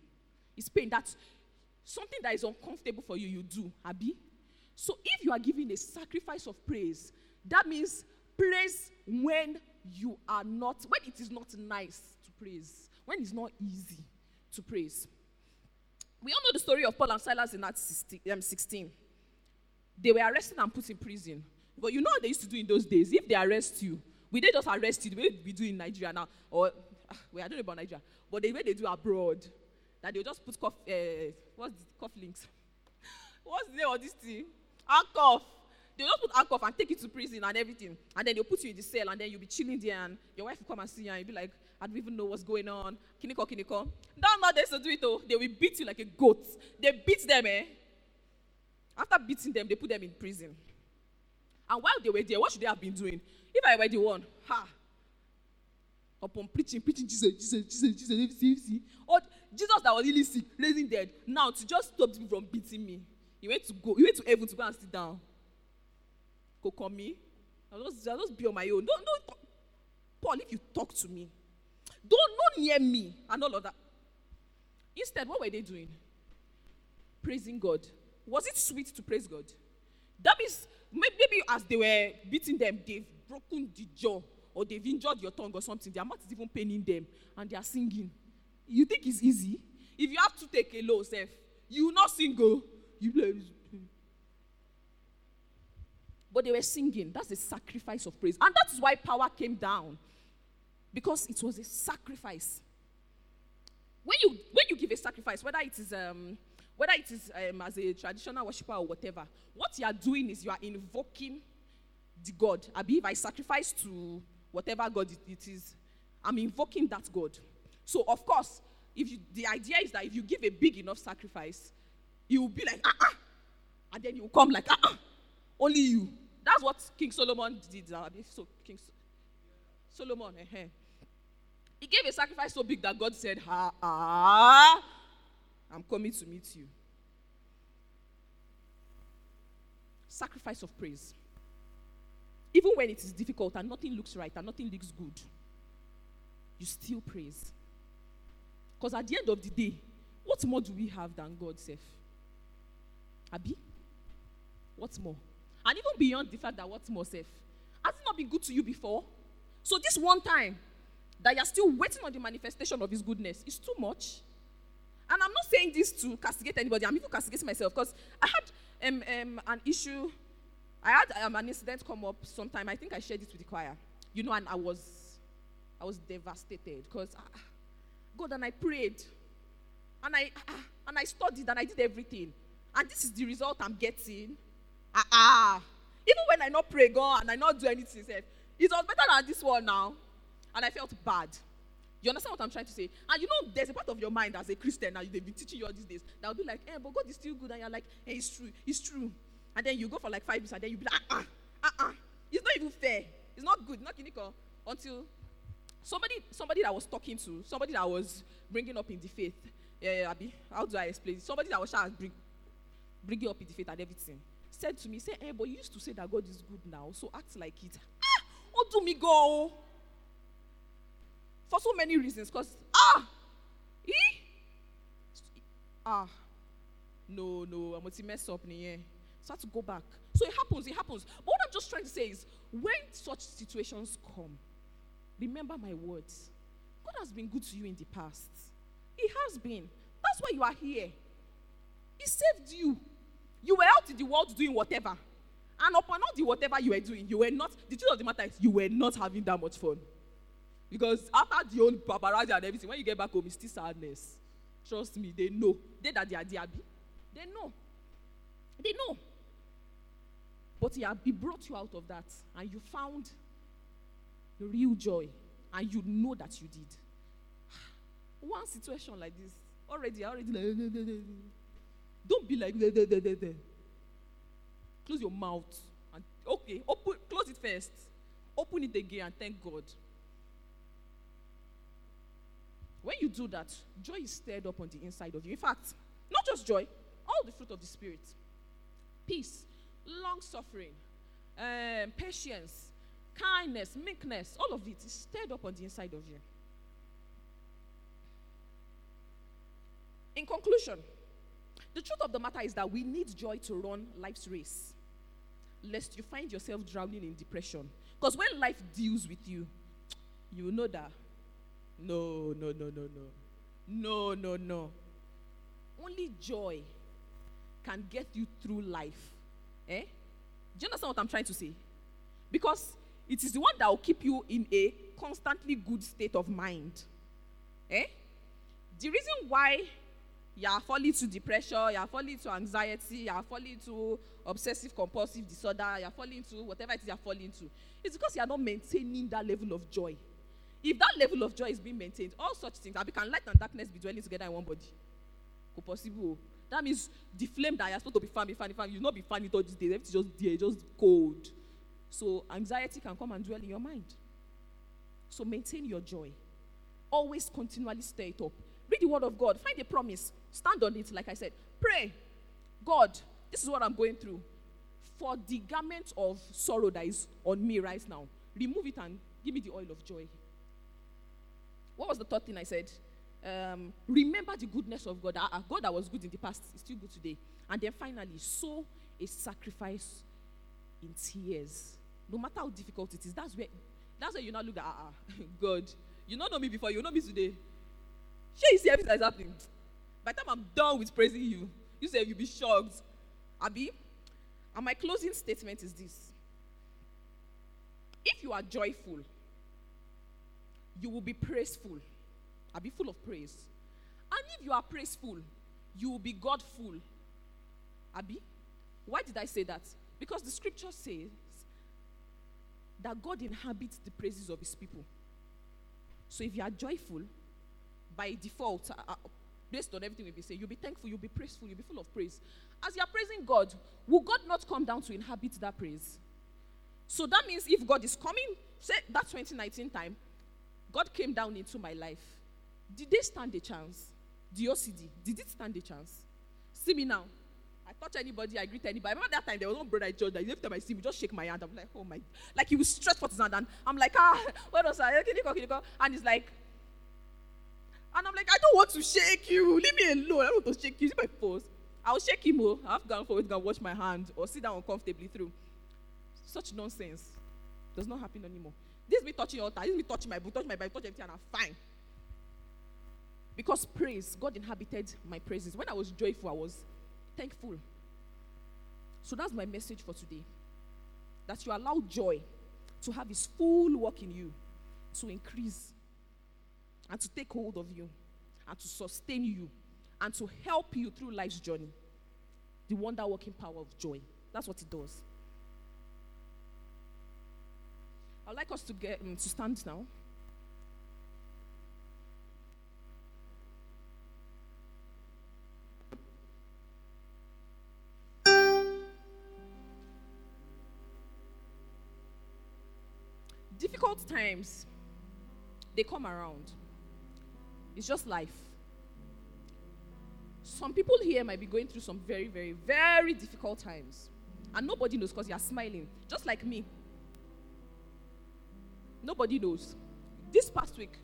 It's pain. That's something that is uncomfortable for you, you do, Abi. So if you are giving a sacrifice of praise, that means praise when you are not, when it is not nice to praise, when it's not easy to praise. We all know the story of Paul and Silas in Acts 16. Um, they were arrested and put in prison. But you know what they used to do in those days? If they arrest you, we they just arrest you the way we do in Nigeria now, or ah, well, I don't know about Nigeria, but the way they do abroad, that they'll just put cuff, uh, what's the cuff links? what's the name of this thing? Handcuff. They'll just put handcuff and take you to prison and everything. And then they'll put you in the cell and then you'll be chilling there and your wife will come and see you and you'll be like, I don't even know what's going on. Kiniko, kiniko. That's not they to do it though. They will beat you like a goat. They beat them, eh? After beating them, they put them in prison. And while they were there, what should they have been doing? If I were the one, ha, upon preaching, preaching Jesus, Jesus, Jesus, Jesus, FC, or Jesus that was really sick, raising dead. Now to just stop people from beating me, he went to go, he went to heaven to go and sit down. Go call me. I'll just, I'll just be on my own. Don't, don't, Paul, if you talk to me, don't not near me and all of that. Instead, what were they doing? Praising God. Was it sweet to praise God? That means maybe as they were beating them, they've broken the jaw or they've injured your tongue or something. Their mouth is even paining them and they are singing. You think it's easy? If you have to take a low self, you will not sing. Go. But they were singing. That's a sacrifice of praise. And that's why power came down. Because it was a sacrifice. When you when you give a sacrifice, whether it is um, whether it is um, as a traditional worshiper or whatever, what you are doing is you are invoking the God. I believe I sacrifice to whatever God it, it is, I'm invoking that God. So, of course, if you, the idea is that if you give a big enough sacrifice, you will be like, ah, ah. And then you will come like, ah, ah. Only you. That's what King Solomon did. So, King so- Solomon, eh, eh. He gave a sacrifice so big that God said, ah, ah. I'm coming to meet you. Sacrifice of praise. Even when it is difficult and nothing looks right and nothing looks good, you still praise. Because at the end of the day, what more do we have than God self? Abi? What's more? And even beyond the fact that what's more safe, has it not been good to you before? So this one time that you're still waiting on the manifestation of his goodness is too much. And I'm not saying this to castigate anybody. I'm even castigating myself because I had um, um, an issue. I had um, an incident come up sometime. I think I shared it with the choir. You know, and I was, I was devastated because ah, ah, God and I prayed, and I ah, and I studied and I did everything, and this is the result I'm getting. Ah ah. Even when I not pray God and I not do anything, it was better than this one now, and I felt bad. You understand what I'm trying to say? And you know, there's a part of your mind as a Christian now, they've been teaching you all these days that will be like, eh, but God is still good. And you're like, hey, it's true, it's true. And then you go for like five minutes and then you be like, ah, ah, ah, ah. It's not even fair. It's not good, not clinical. Until Somebody, somebody that was talking to, somebody that was bringing up in the faith. Yeah, yeah, Abby. How do I explain? Somebody that was trying to bring, bring you up in the faith and everything said to me, say, "Hey, but you used to say that God is good now, so act like it." Ah, what do me go? For so many reasons, cause ah, e, ah, no, no, I'm going to mess up here. So I have to go back. So it happens, it happens. But what I'm just trying to say is, when such situations come, remember my words. God has been good to you in the past. He has been. That's why you are here. He saved you. You were out in the world doing whatever. And upon all the whatever you were doing, you were not, the truth of the matter is, you were not having that much fun. Because after the own paparazzi and everything, when you get back home, it's still sadness. Trust me, they know. They that they are diaby. They know. They know. But he, he brought you out of that and you found the real joy and you know that you did. One situation like this, already, already, don't be like, close your mouth. And, okay, open, close it first. Open it again and thank God. When you do that, joy is stirred up on the inside of you. In fact, not just joy, all the fruit of the Spirit peace, long suffering, um, patience, kindness, meekness, all of it is stirred up on the inside of you. In conclusion, the truth of the matter is that we need joy to run life's race, lest you find yourself drowning in depression. Because when life deals with you, you know that no, no, no, no, no. No, no, no. Only joy can get you through life. Eh? Do you understand what I'm trying to say? Because it is the one that will keep you in a constantly good state of mind. Eh? The reason why you are falling to depression, you are falling to anxiety, you are falling to obsessive compulsive disorder, you are falling to whatever it is you are falling to, it's because you are not maintaining that level of joy. If that level of joy is being maintained, all such things, that can light and darkness be dwelling together in one body. Could possible. That means the flame that you're supposed to be fanning, fanning, fanning, you not be fanning all these days. Everything's just there, just cold. So anxiety can come and dwell in your mind. So maintain your joy. Always continually stir it up. Read the word of God. Find a promise. Stand on it, like I said. Pray. God, this is what I'm going through. For the garment of sorrow that is on me right now, remove it and give me the oil of joy. What was the third thing I said? Um, remember the goodness of God. Uh, God that was good in the past is still good today. And then finally, sow a sacrifice in tears. No matter how difficult it is, that's where that's where you now look at uh, God. You don't know me before, you know me today. Sure, you see everything that's happening. By the time I'm done with praising you, you say you'll be shocked. Abby, And my closing statement is this. If you are joyful, you will be praiseful. I'll be full of praise. And if you are praiseful, you will be Godful. Abby, Why did I say that? Because the scripture says that God inhabits the praises of his people. So if you are joyful, by default, uh, uh based on everything we've been saying, you'll be thankful, you'll be praiseful, you'll be full of praise. As you are praising God, will God not come down to inhabit that praise? So that means if God is coming, say that 2019 time, God came down into my life. Did they stand a chance? The OCD, did it stand a chance? See me now. I touch anybody, I greet anybody. I remember that time there was one brother I judged that every time I see me, just shake my hand. I'm like, oh my, like he was stretch forth his hand, and I'm like, ah, what was I? And he's like, and I'm like, I don't want to shake you. Leave me alone. I don't want to shake you. See my pose. I'll shake him. Oh, I've gone forward, go wash my hand, or sit down uncomfortably through. Such nonsense does not happen anymore. This me touching altar. This me touching my book, touch my Bible, touch everything, and I'm fine. Because praise, God inhabited my praises. When I was joyful, I was thankful. So that's my message for today. That you allow joy to have its full work in you, to increase, and to take hold of you, and to sustain you, and to help you through life's journey. The wonder working power of joy. That's what it does. I'd like us to get um, to stand now. Difficult times, they come around. It's just life. Some people here might be going through some very, very, very difficult times. And nobody knows because you are smiling, just like me. Nobody knows. This past week,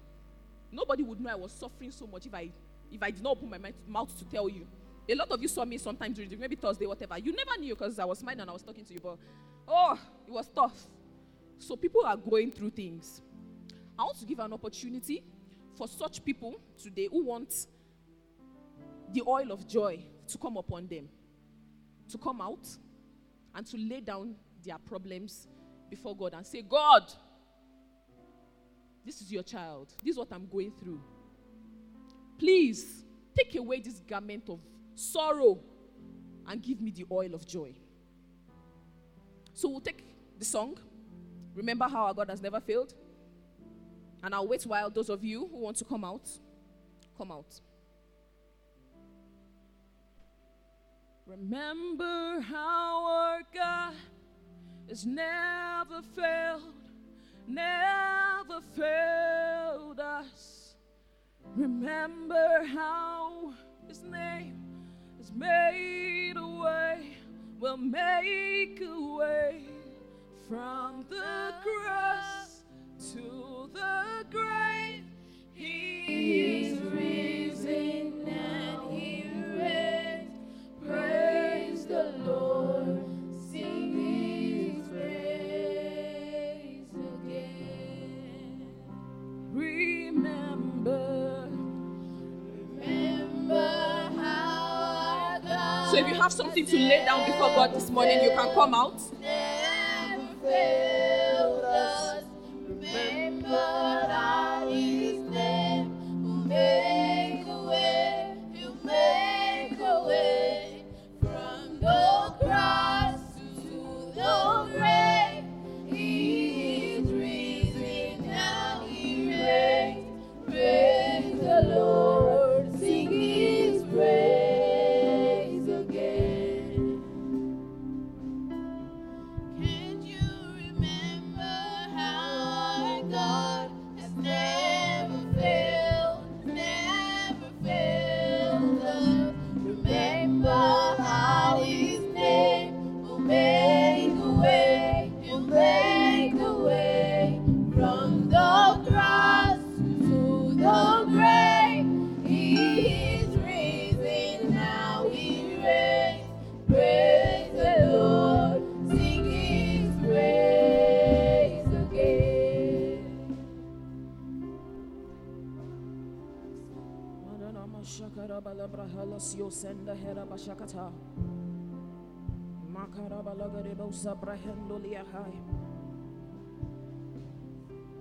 nobody would know I was suffering so much if I if I did not open my mouth to tell you. A lot of you saw me sometimes during maybe Thursday, whatever. You never knew because I was smiling and I was talking to you, but oh, it was tough. So people are going through things. I want to give an opportunity for such people today who want the oil of joy to come upon them, to come out and to lay down their problems before God and say, God, this is your child. This is what I'm going through. Please take away this garment of sorrow and give me the oil of joy. So we'll take the song. Remember how our God has never failed? And I'll wait while those of you who want to come out, come out. Remember how our God has never failed, never failed us. Remember how his name has made a way, will make a way from the cross to the grave. He's risen and he reigns. Praise the Lord. Sing his praise again. Remember. Remember how So if you have something to lay down before God this morning, you can come out. Remember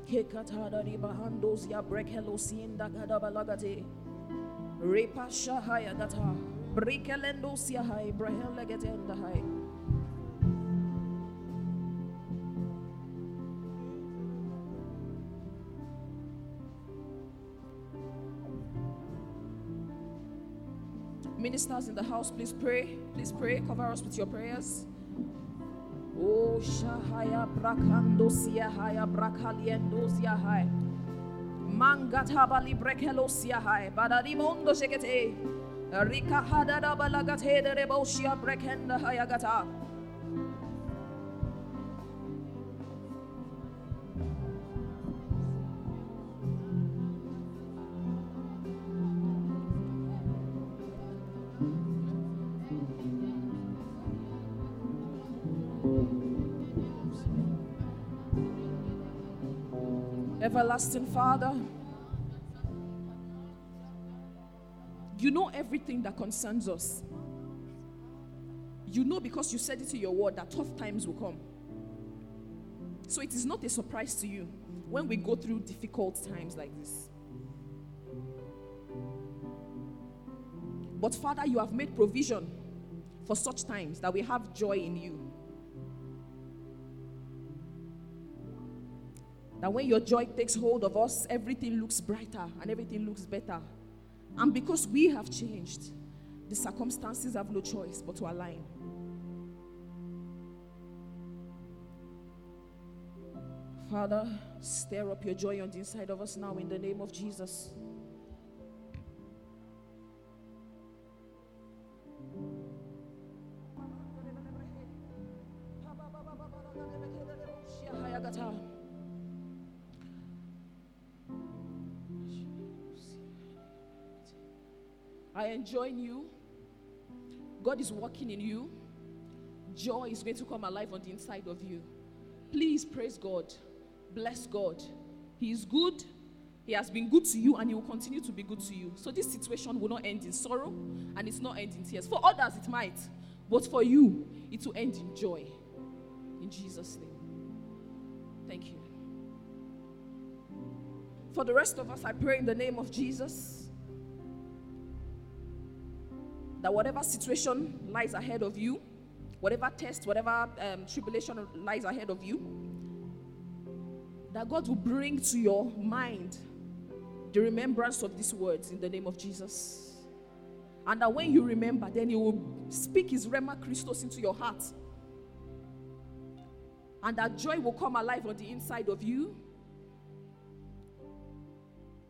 Kekatada ribahandos ya brekelosinda kadabalagate. Repa shahaya gata. Brekelendos ya hai brehelegenda hai. Ministers in the house, please pray. Please pray. Cover us with your prayers. Oh, Shahaya Brakandosia Haya Brakaliendosia Hai. Mangatabali Brekelosia Hai. Badadimondo Shekete. Rika Hadada Balagate de Rebosia Brekenda Hayagata. Everlasting Father, you know everything that concerns us. You know because you said it to your word that tough times will come. So it is not a surprise to you when we go through difficult times like this. But Father, you have made provision for such times that we have joy in you. That when your joy takes hold of us, everything looks brighter and everything looks better. And because we have changed, the circumstances have no choice but to align. Father, stir up your joy on the inside of us now in the name of Jesus. I enjoy you. God is working in you. Joy is going to come alive on the inside of you. Please praise God. Bless God. He is good. He has been good to you and he will continue to be good to you. So this situation will not end in sorrow and it's not end in tears. For others, it might. But for you, it will end in joy. In Jesus' name. Thank you. For the rest of us, I pray in the name of Jesus that whatever situation lies ahead of you, whatever test, whatever um, tribulation lies ahead of you, that God will bring to your mind the remembrance of these words in the name of Jesus. And that when you remember, then He will speak His Rhema Christos into your heart. And that joy will come alive on the inside of you.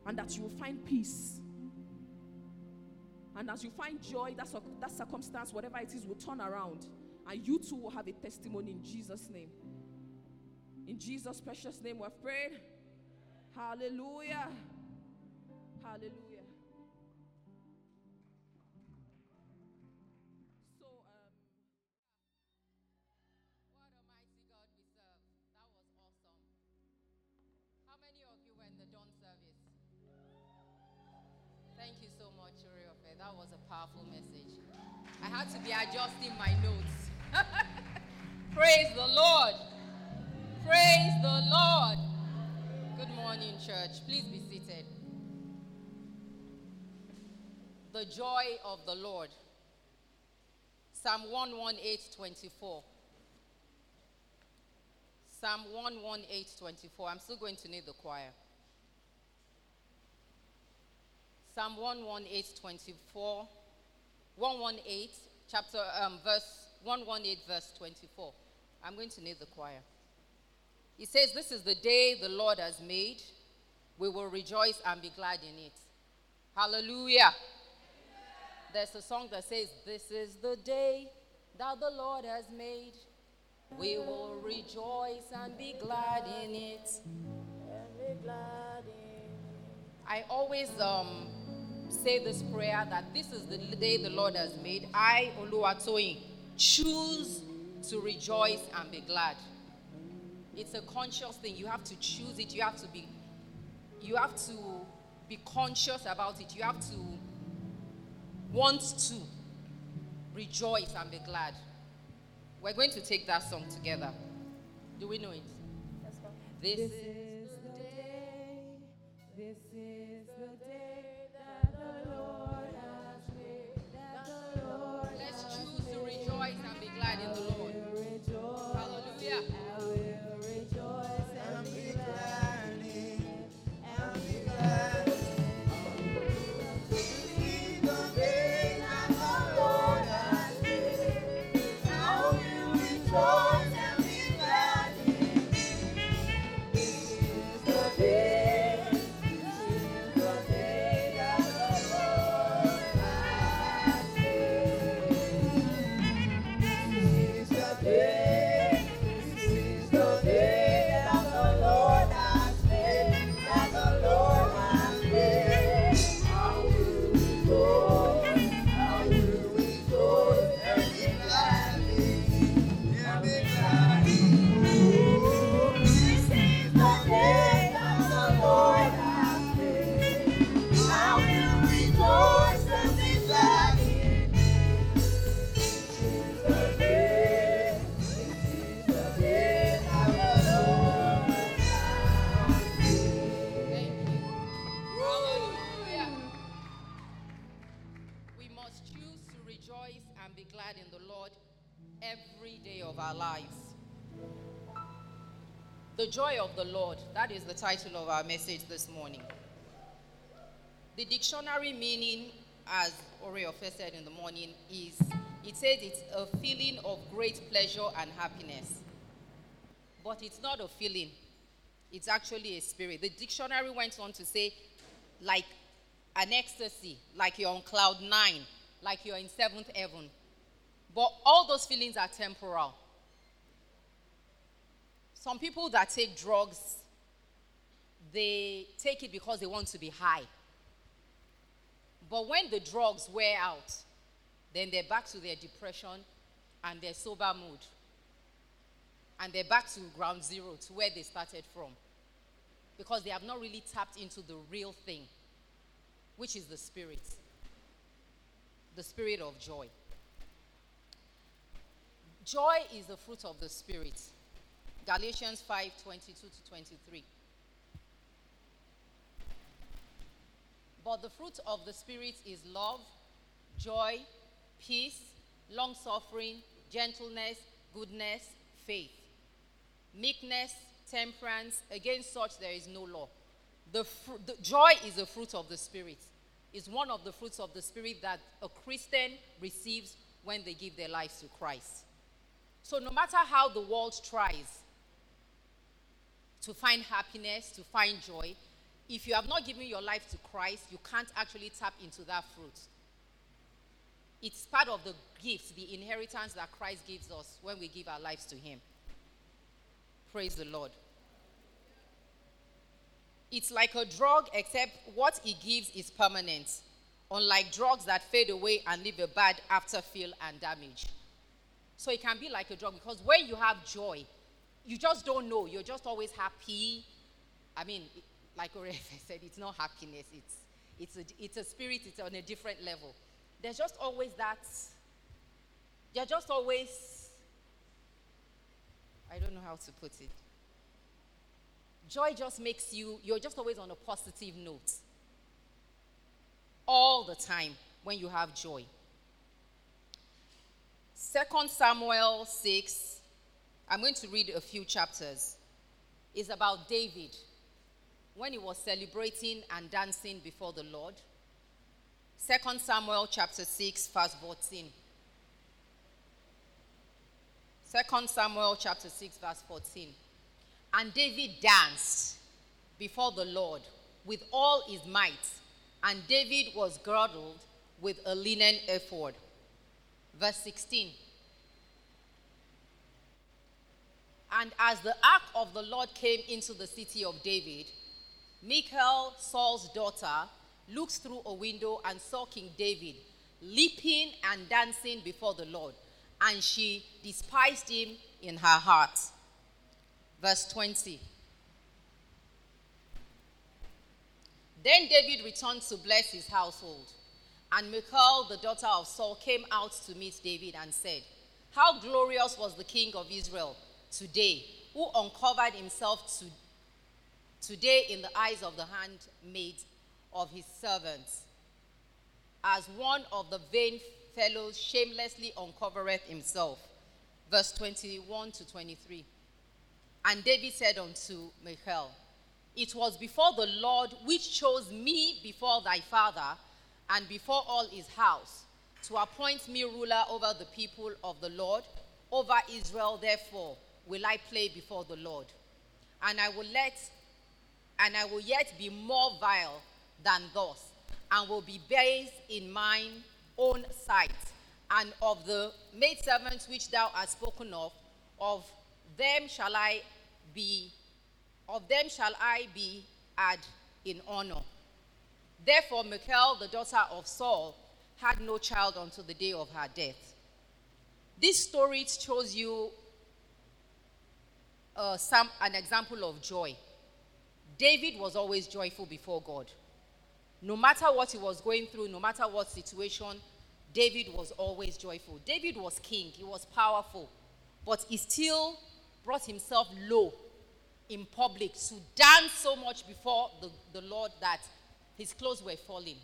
And that you will find peace. And as you find joy, that, that circumstance, whatever it is, will turn around. And you too will have a testimony in Jesus' name. In Jesus' precious name, we've prayed. Hallelujah. Hallelujah. Powerful message. I had to be adjusting my notes. Praise the Lord. Praise the Lord. Good morning, church. Please be seated. The joy of the Lord. Psalm 118, 24. Psalm 118, 24. I'm still going to need the choir. Psalm 118, 24. 118, chapter, um, verse 118, verse 24. I'm going to need the choir. He says, This is the day the Lord has made. We will rejoice and be glad in it. Hallelujah. There's a song that says, This is the day that the Lord has made. We will rejoice and be glad in it. And be glad in it. I always um, say this prayer that this is the day the Lord has made. I, Oluwatoyin, choose to rejoice and be glad. It's a conscious thing. You have to choose it. You have to be you have to be conscious about it. You have to want to rejoice and be glad. We're going to take that song together. Do we know it? Yes, this, this is the day. This is and of the Lord, that is the title of our message this morning. The dictionary meaning, as Oriofe said in the morning, is it says it's a feeling of great pleasure and happiness. But it's not a feeling, It's actually a spirit. The dictionary went on to say, like an ecstasy, like you're on cloud nine, like you're in seventh heaven. But all those feelings are temporal. Some people that take drugs, they take it because they want to be high. But when the drugs wear out, then they're back to their depression and their sober mood. And they're back to ground zero, to where they started from. Because they have not really tapped into the real thing, which is the spirit. The spirit of joy. Joy is the fruit of the spirit. Galatians 5 22 to 23. But the fruit of the Spirit is love, joy, peace, long suffering, gentleness, goodness, faith, meekness, temperance. Against such there is no law. The, fr- the joy is a fruit of the Spirit. It's one of the fruits of the Spirit that a Christian receives when they give their lives to Christ. So, no matter how the world tries to find happiness, to find joy, if you have not given your life to Christ, you can't actually tap into that fruit. It's part of the gift, the inheritance that Christ gives us when we give our lives to Him. Praise the Lord. It's like a drug, except what He gives is permanent, unlike drugs that fade away and leave a bad afterfeel and damage. So it can be like a drug because when you have joy, you just don't know. You're just always happy. I mean, like Orefe said, it's not happiness. It's, it's, a, it's a spirit. It's on a different level. There's just always that. You're just always. I don't know how to put it. Joy just makes you, you're just always on a positive note. All the time when you have joy. Second Samuel 6, I'm going to read a few chapters, It's about David when he was celebrating and dancing before the Lord. Second Samuel chapter 6, verse 14. Second Samuel chapter 6, verse 14. And David danced before the Lord with all his might, and David was girdled with a linen ephod. Verse 16. And as the ark of the Lord came into the city of David, Michal, Saul's daughter, looked through a window and saw King David leaping and dancing before the Lord, and she despised him in her heart. Verse 20. Then David returned to bless his household. And Michal, the daughter of Saul, came out to meet David and said, How glorious was the king of Israel today, who uncovered himself to, today in the eyes of the handmaid of his servants, as one of the vain fellows shamelessly uncovereth himself. Verse 21 to 23. And David said unto Michal, It was before the Lord which chose me before thy father and before all his house to appoint me ruler over the people of the Lord. Over Israel, therefore, will I play before the Lord. And I will let, and I will yet be more vile than thus, and will be base in mine own sight. And of the maidservants which thou hast spoken of, of them shall I be, of them shall I be had in honor. Therefore, Michal, the daughter of Saul, had no child until the day of her death. This story shows you uh, some, an example of joy. David was always joyful before God. No matter what he was going through, no matter what situation, David was always joyful. David was king, he was powerful, but he still brought himself low in public to dance so much before the, the Lord that his clothes were falling.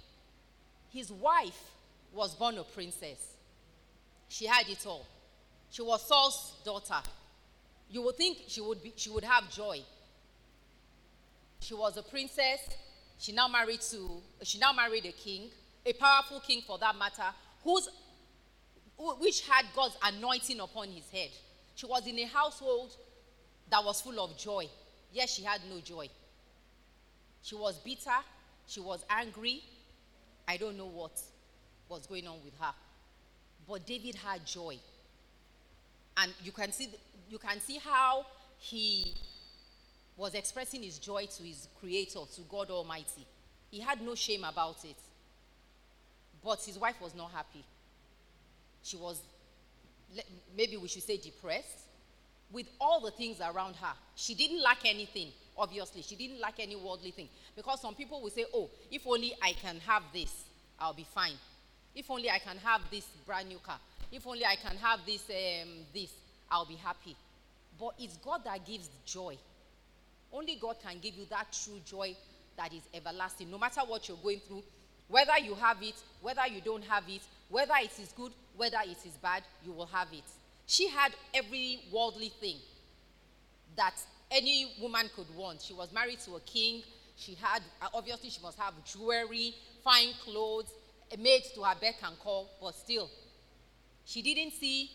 His wife was born a princess. She had it all. She was Saul's daughter. You would think she would, be, she would have joy. She was a princess. She now married to she now married a king, a powerful king for that matter, whose which had God's anointing upon his head. She was in a household that was full of joy. yet she had no joy. She was bitter, she was angry. I don't know what was going on with her. But David had joy. And you can see you can see how he was expressing his joy to his creator, to God Almighty. He had no shame about it. But his wife was not happy. She was maybe we should say depressed with all the things around her. She didn't lack anything, obviously. She didn't lack any worldly thing. Because some people will say, oh, if only I can have this, I'll be fine. If only I can have this brand new car. If only I can have this, um, this, I'll be happy. But it's God that gives joy. Only God can give you that true joy that is everlasting. No matter what you're going through, whether you have it, whether you don't have it, whether it is good, whether it is bad, you will have it. She had every worldly thing that any woman could want. She was married to a king. She had, uh, obviously, she must have jewelry, fine clothes, a maid to her beck and call, but still, she didn't see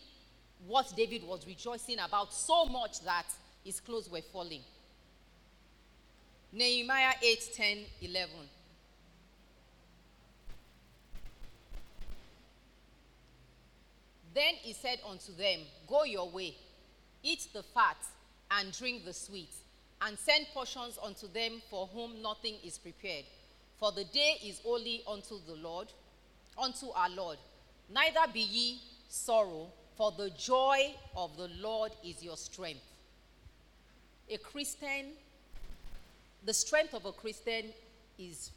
what David was rejoicing about so much that his clothes were falling. Nehemiah 8 10 11. Then he said unto them, Go your way, eat the fat, and drink the sweet, and send portions unto them for whom nothing is prepared. For the day is holy unto the Lord, unto our Lord. Neither be ye sorrow, for the joy of the Lord is your strength. A Christian, the strength of a Christian is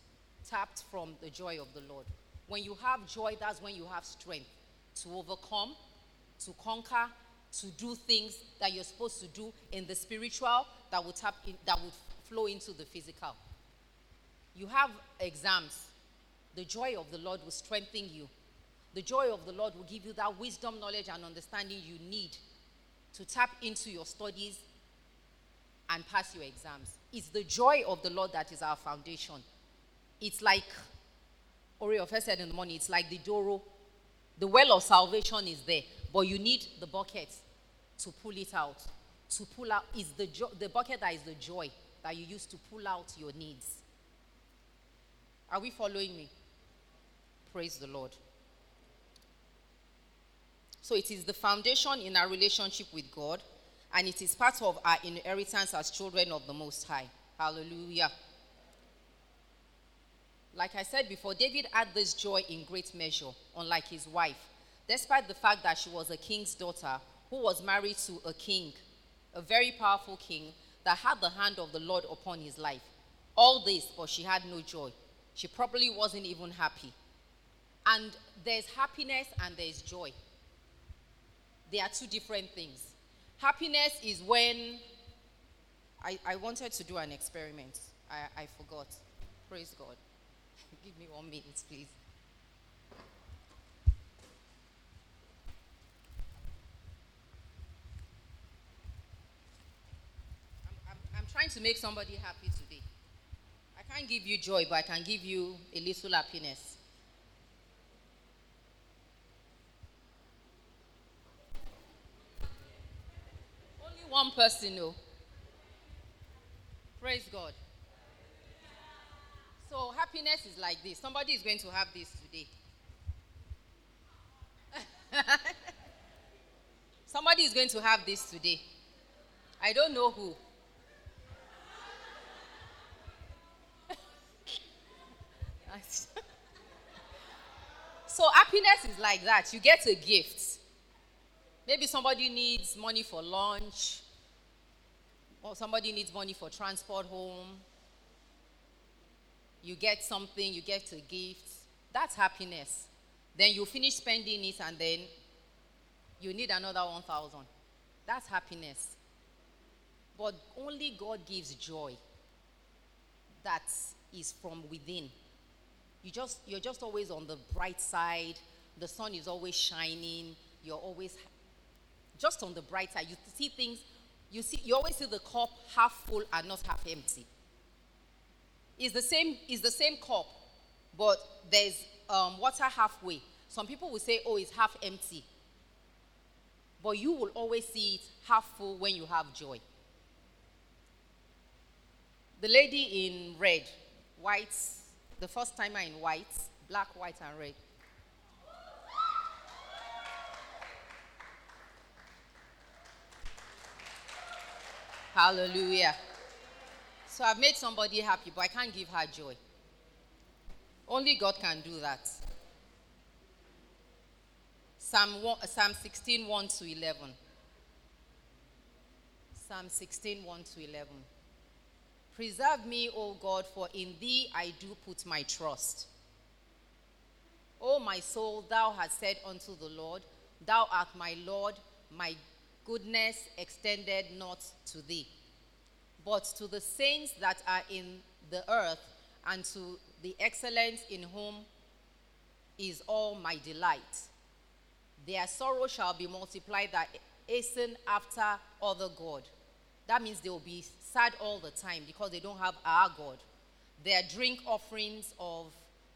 tapped from the joy of the Lord. When you have joy, that's when you have strength to overcome, to conquer, to do things that you're supposed to do in the spiritual that would tap in, that would flow into the physical. You have exams. The joy of the Lord will strengthen you. The joy of the Lord will give you that wisdom, knowledge, and understanding you need to tap into your studies and pass your exams. It's the joy of the Lord that is our foundation. It's like Oreo first said in the morning, it's like the Doro. The well of salvation is there, but you need the bucket to pull it out. To pull out is the jo- the bucket that is the joy that you use to pull out your needs. Are we following me? Praise the Lord. So it is the foundation in our relationship with God, and it is part of our inheritance as children of the Most High. Hallelujah. Like I said before, David had this joy in great measure, unlike his wife, despite the fact that she was a king's daughter who was married to a king, a very powerful king that had the hand of the Lord upon his life. All this, but she had no joy. She probably wasn't even happy. And there's happiness and there's joy. They are two different things. Happiness is when I, I wanted to do an experiment. I, I forgot. Praise God. Give me one minute, please. I'm, I'm, I'm trying to make somebody happy today. I can't give you joy, but I can give you a little happiness. Only one person, no. Praise God. So happiness is like this. Somebody is going to have this today. Somebody is going to have this today. I don't know who. so happiness is like that. You get a gift. Maybe somebody needs money for lunch, or somebody needs money for transport home. You get something, you get a gift. That's happiness. Then you finish spending it and then you need another 1,000. That's happiness. But only God gives joy that is from within. You just, you're just always on the bright side. The sun is always shining. You're always just on the bright side. You see things, you see, you always see the cup half full and not half empty. It's the same, it's the same cup, but there's um, water halfway. Some people will say, oh, it's half empty. But you will always see it half full when you have joy. The lady in red, white, the first timer in white, black, white, and red. Hallelujah. So I've made somebody happy, but I can't give her joy. Only God can do that. Psalm, 1, Psalm 16, 1 to 11. Psalm 16, 1 to 11. Preserve me, O God, for in thee I do put my trust. O my soul, thou hast said unto the Lord, Thou art my Lord, my goodness extended not to thee, but to the saints that are in the earth, and to the excellent in whom is all my delight. Their sorrow shall be multiplied that hasten after other God. That means they will be sad all the time because they don't have our God. Their drink offerings of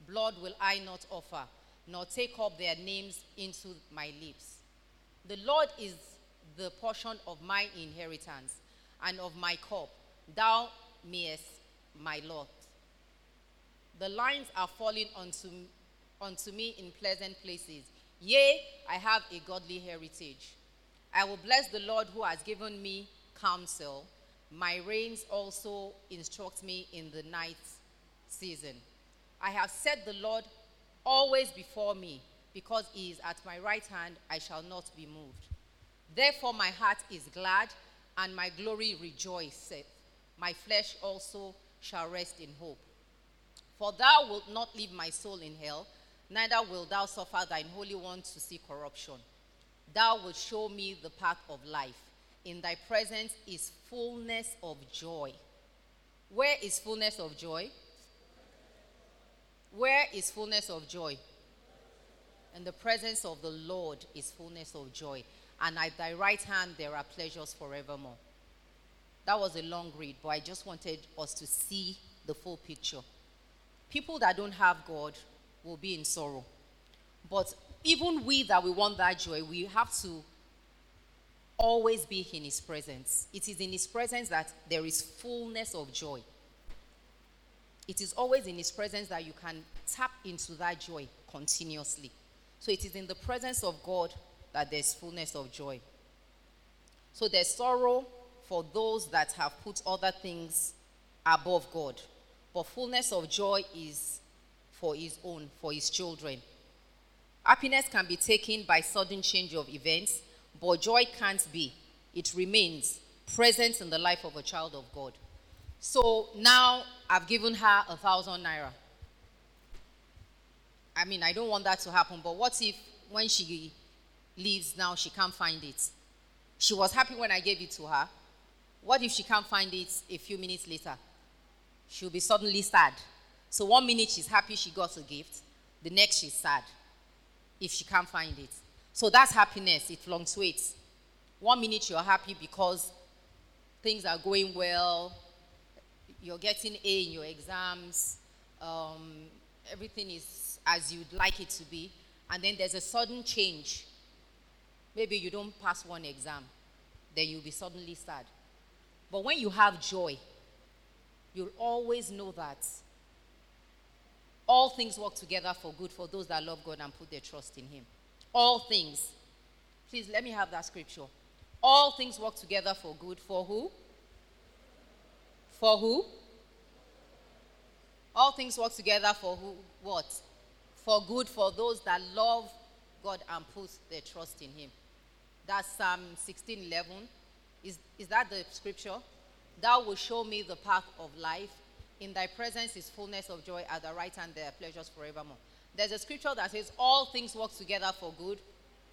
blood will I not offer, nor take up their names into my lips. The Lord is the portion of my inheritance and of my cup. Thou mayest my lot. The lines are falling unto, unto me in pleasant places. Yea, I have a godly heritage. I will bless the Lord who has given me counsel. My reins also instruct me in the night season. I have set the Lord always before me, because he is at my right hand, I shall not be moved. Therefore, my heart is glad, and my glory rejoiceth. My flesh also shall rest in hope. For thou wilt not leave my soul in hell, neither wilt thou suffer thine Holy One to see corruption. Thou wilt show me the path of life. In thy presence is fullness of joy. Where is fullness of joy? Where is fullness of joy? In the presence of the Lord is fullness of joy. And at thy right hand there are pleasures forevermore. That was a long read, but I just wanted us to see the full picture. People that don't have God will be in sorrow. But even we that we want that joy, we have to always be in His presence. It is in His presence that there is fullness of joy. It is always in His presence that you can tap into that joy continuously. So it is in the presence of God that there's fullness of joy. So there's sorrow for those that have put other things above God. But fullness of joy is for his own, for his children. Happiness can be taken by sudden change of events, but joy can't be. It remains present in the life of a child of God. So now I've given her a thousand naira. I mean, I don't want that to happen, but what if when she leaves now she can't find it? She was happy when I gave it to her. What if she can't find it a few minutes later? She'll be suddenly sad. So one minute she's happy she got a gift, the next she's sad if she can't find it. So that's happiness, it fluctuates. One minute you're happy because things are going well, you're getting A in your exams, um, everything is as you'd like it to be, and then there's a sudden change. Maybe you don't pass one exam, then you'll be suddenly sad. But when you have joy, you'll always know that all things work together for good for those that love God and put their trust in Him. All things. Please let me have that scripture. All things work together for good for who? For who? All things work together for who? What? For good for those that love God and put their trust in Him. That's Psalm 16 11. Is, is that the scripture? Thou will show me the path of life. In thy presence is fullness of joy. At the right hand there are pleasures forevermore. There's a scripture that says, All things work together for good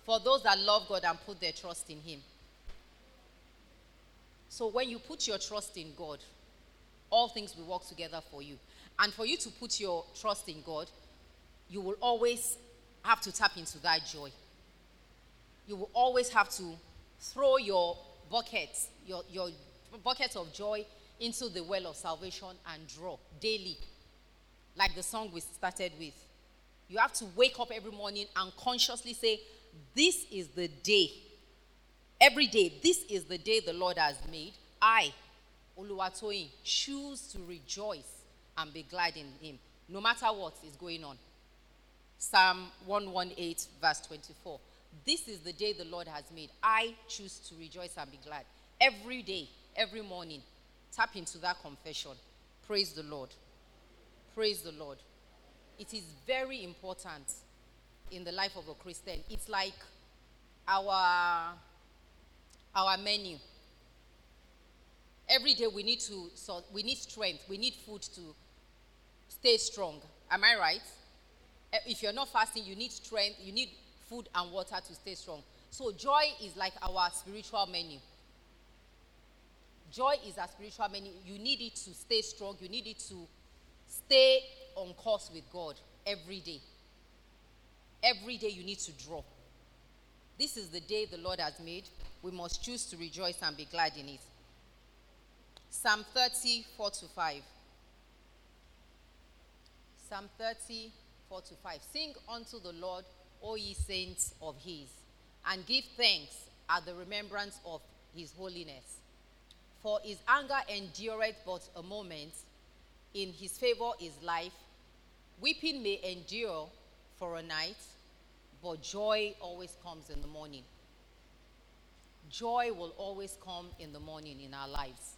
for those that love God and put their trust in Him. So when you put your trust in God, all things will work together for you. And for you to put your trust in God, you will always have to tap into that joy. You will always have to throw your bucket, your, your bucket of joy into the well of salvation and draw daily. Like the song we started with. You have to wake up every morning and consciously say, This is the day. Every day, this is the day the Lord has made. I Oluwatoyin, choose to rejoice and be glad in him, no matter what is going on. Psalm 118, verse 24. This is the day the Lord has made. I choose to rejoice and be glad. Every day, every morning, tap into that confession. Praise the Lord. Praise the Lord. It is very important in the life of a Christian. It's like our our menu. Every day we need to so we need strength. We need food to stay strong. Am I right? Eh, If you're not fasting, you need strength, you need food and water to stay strong. So joy is like our spiritual menu. Joy is our spiritual menu. You need it to stay strong. You need it to stay on course with God every day. Every day you need to draw. This is the day the Lord has made. We must choose to rejoice and be glad in it. Psalm 30, 4 to 5. Psalm 30, 4 to 5. Sing unto the Lord, O ye saints of his, and give thanks at the remembrance of his holiness. For his anger endureth but a moment, in his favor is life. Weeping may endure for a night, but joy always comes in the morning. Joy will always come in the morning in our lives.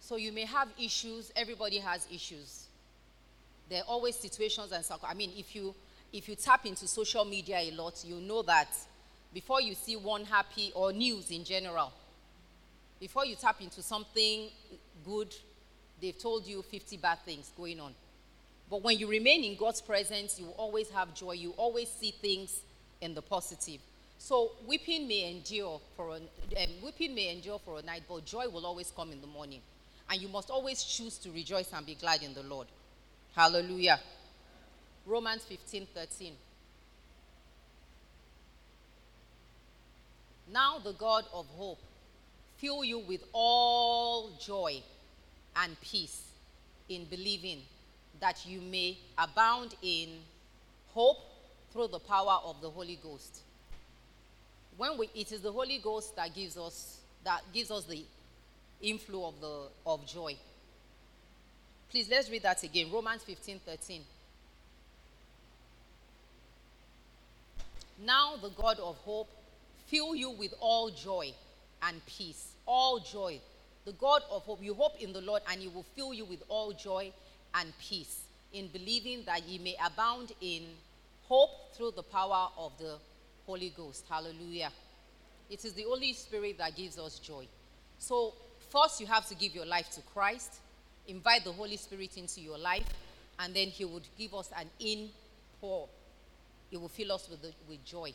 So you may have issues, everybody has issues. There are always situations and circum- I mean, if you if you tap into social media a lot, you know that before you see one happy or news in general, before you tap into something good, they've told you 50 bad things going on. But when you remain in God's presence, you always have joy. You always see things in the positive. So weeping may endure for a, um, weeping may endure for a night, but joy will always come in the morning. And you must always choose to rejoice and be glad in the Lord. Hallelujah. Romans 15 13. Now the God of hope fill you with all joy and peace in believing that you may abound in hope through the power of the Holy Ghost. When we, it is the Holy Ghost that gives us that gives us the inflow of the of joy. Please let's read that again. Romans 15 13. Now the God of hope fill you with all joy and peace. All joy. The God of hope, you hope in the Lord and he will fill you with all joy and peace in believing that ye may abound in hope through the power of the Holy Ghost. Hallelujah. It is the Holy Spirit that gives us joy. So, first you have to give your life to Christ, invite the Holy Spirit into your life, and then he would give us an in pour. He will fill us with, the, with joy.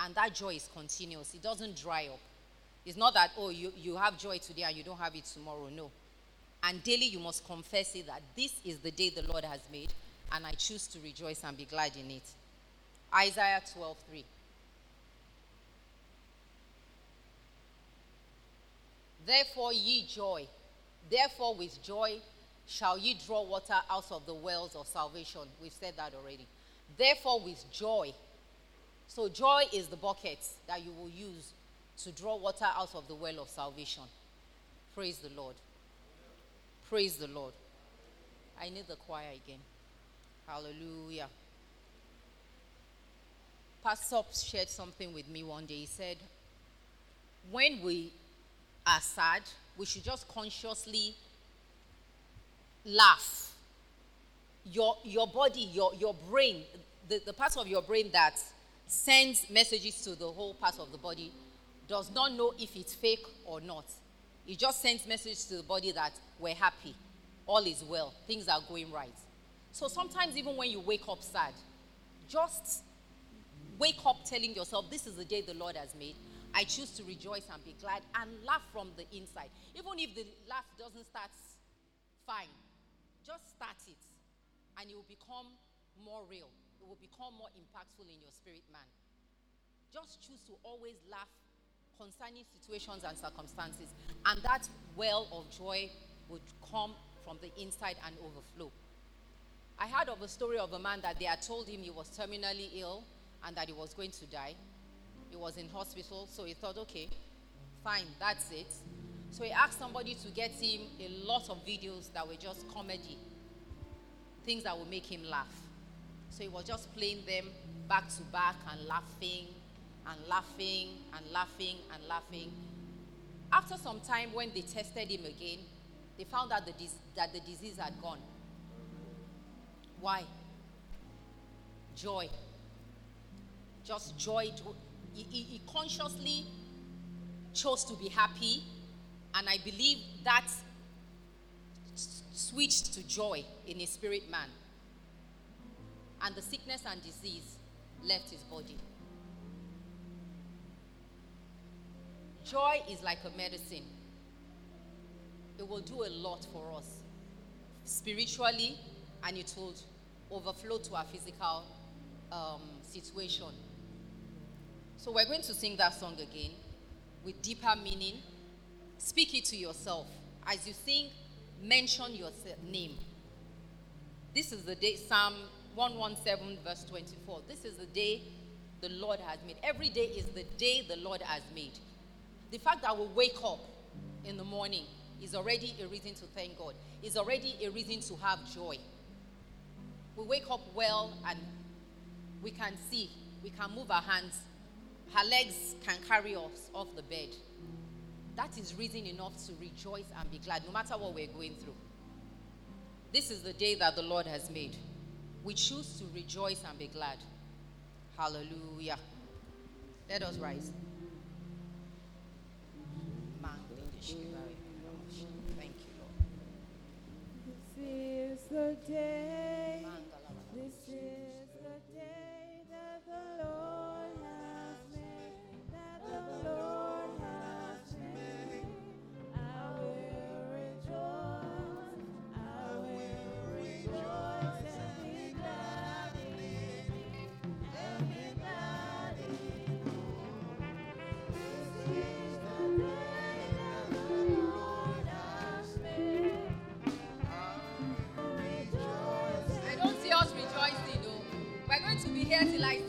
And that joy is continuous, it doesn't dry up. It's not that, oh, you, you have joy today and you don't have it tomorrow. No. And daily you must confess it that this is the day the Lord has made, and I choose to rejoice and be glad in it. Isaiah 12 3. Therefore, ye joy, therefore, with joy shall ye draw water out of the wells of salvation. We've said that already. Therefore, with joy. So, joy is the bucket that you will use to draw water out of the well of salvation. Praise the Lord. Praise the Lord. I need the choir again. Hallelujah. Pastor shared something with me one day. He said, when we are sad, we should just consciously laugh. Your, your body, your, your brain, the, the part of your brain that sends messages to the whole part of the body does not know if it's fake or not. It just sends message to the body that we're happy, all is well, things are going right. So sometimes even when you wake up sad, just wake up telling yourself, This is the day the Lord has made. I choose to rejoice and be glad and laugh from the inside. Even if the laugh doesn't start fine, just start it and it will become more real. It will become more impactful in your spirit, man. Just choose to always laugh concerning situations and circumstances, and that well of joy would come from the inside and overflow. I heard of a story of a man that they had told him he was terminally ill and that he was going to die. He was in hospital, so he thought, okay, fine, that's it. So he asked somebody to get him a lot of videos that were just comedy, things that would make him laugh. So he was just playing them back to back and laughing and laughing and laughing and laughing. After some time, when they tested him again, they found out that the disease had gone. Why? Joy. Just joy. jo- He, he- he consciously chose to be happy, and I believe that switched to joy in his spirit man. And the sickness and disease left his body. Joy is like a medicine. It will do a lot for us spiritually, and it will overflow to our physical um, situation. So we're going to sing that song again with deeper meaning. Speak it to yourself. As you sing, mention your name. This is the day, Psalm 117, verse 24. This is the day the Lord has made. Every day is the day the Lord has made. The fact that we wake up in the morning is already a reason to thank God, is already a reason to have joy. We wake up well and we can see, we can move our hands, her legs can carry us off the bed. That is reason enough to rejoice and be glad, no matter what we're going through. This is the day that the Lord has made. We choose to rejoice and be glad. Hallelujah. Let us rise. Thank you, Lord. This is the day. Going to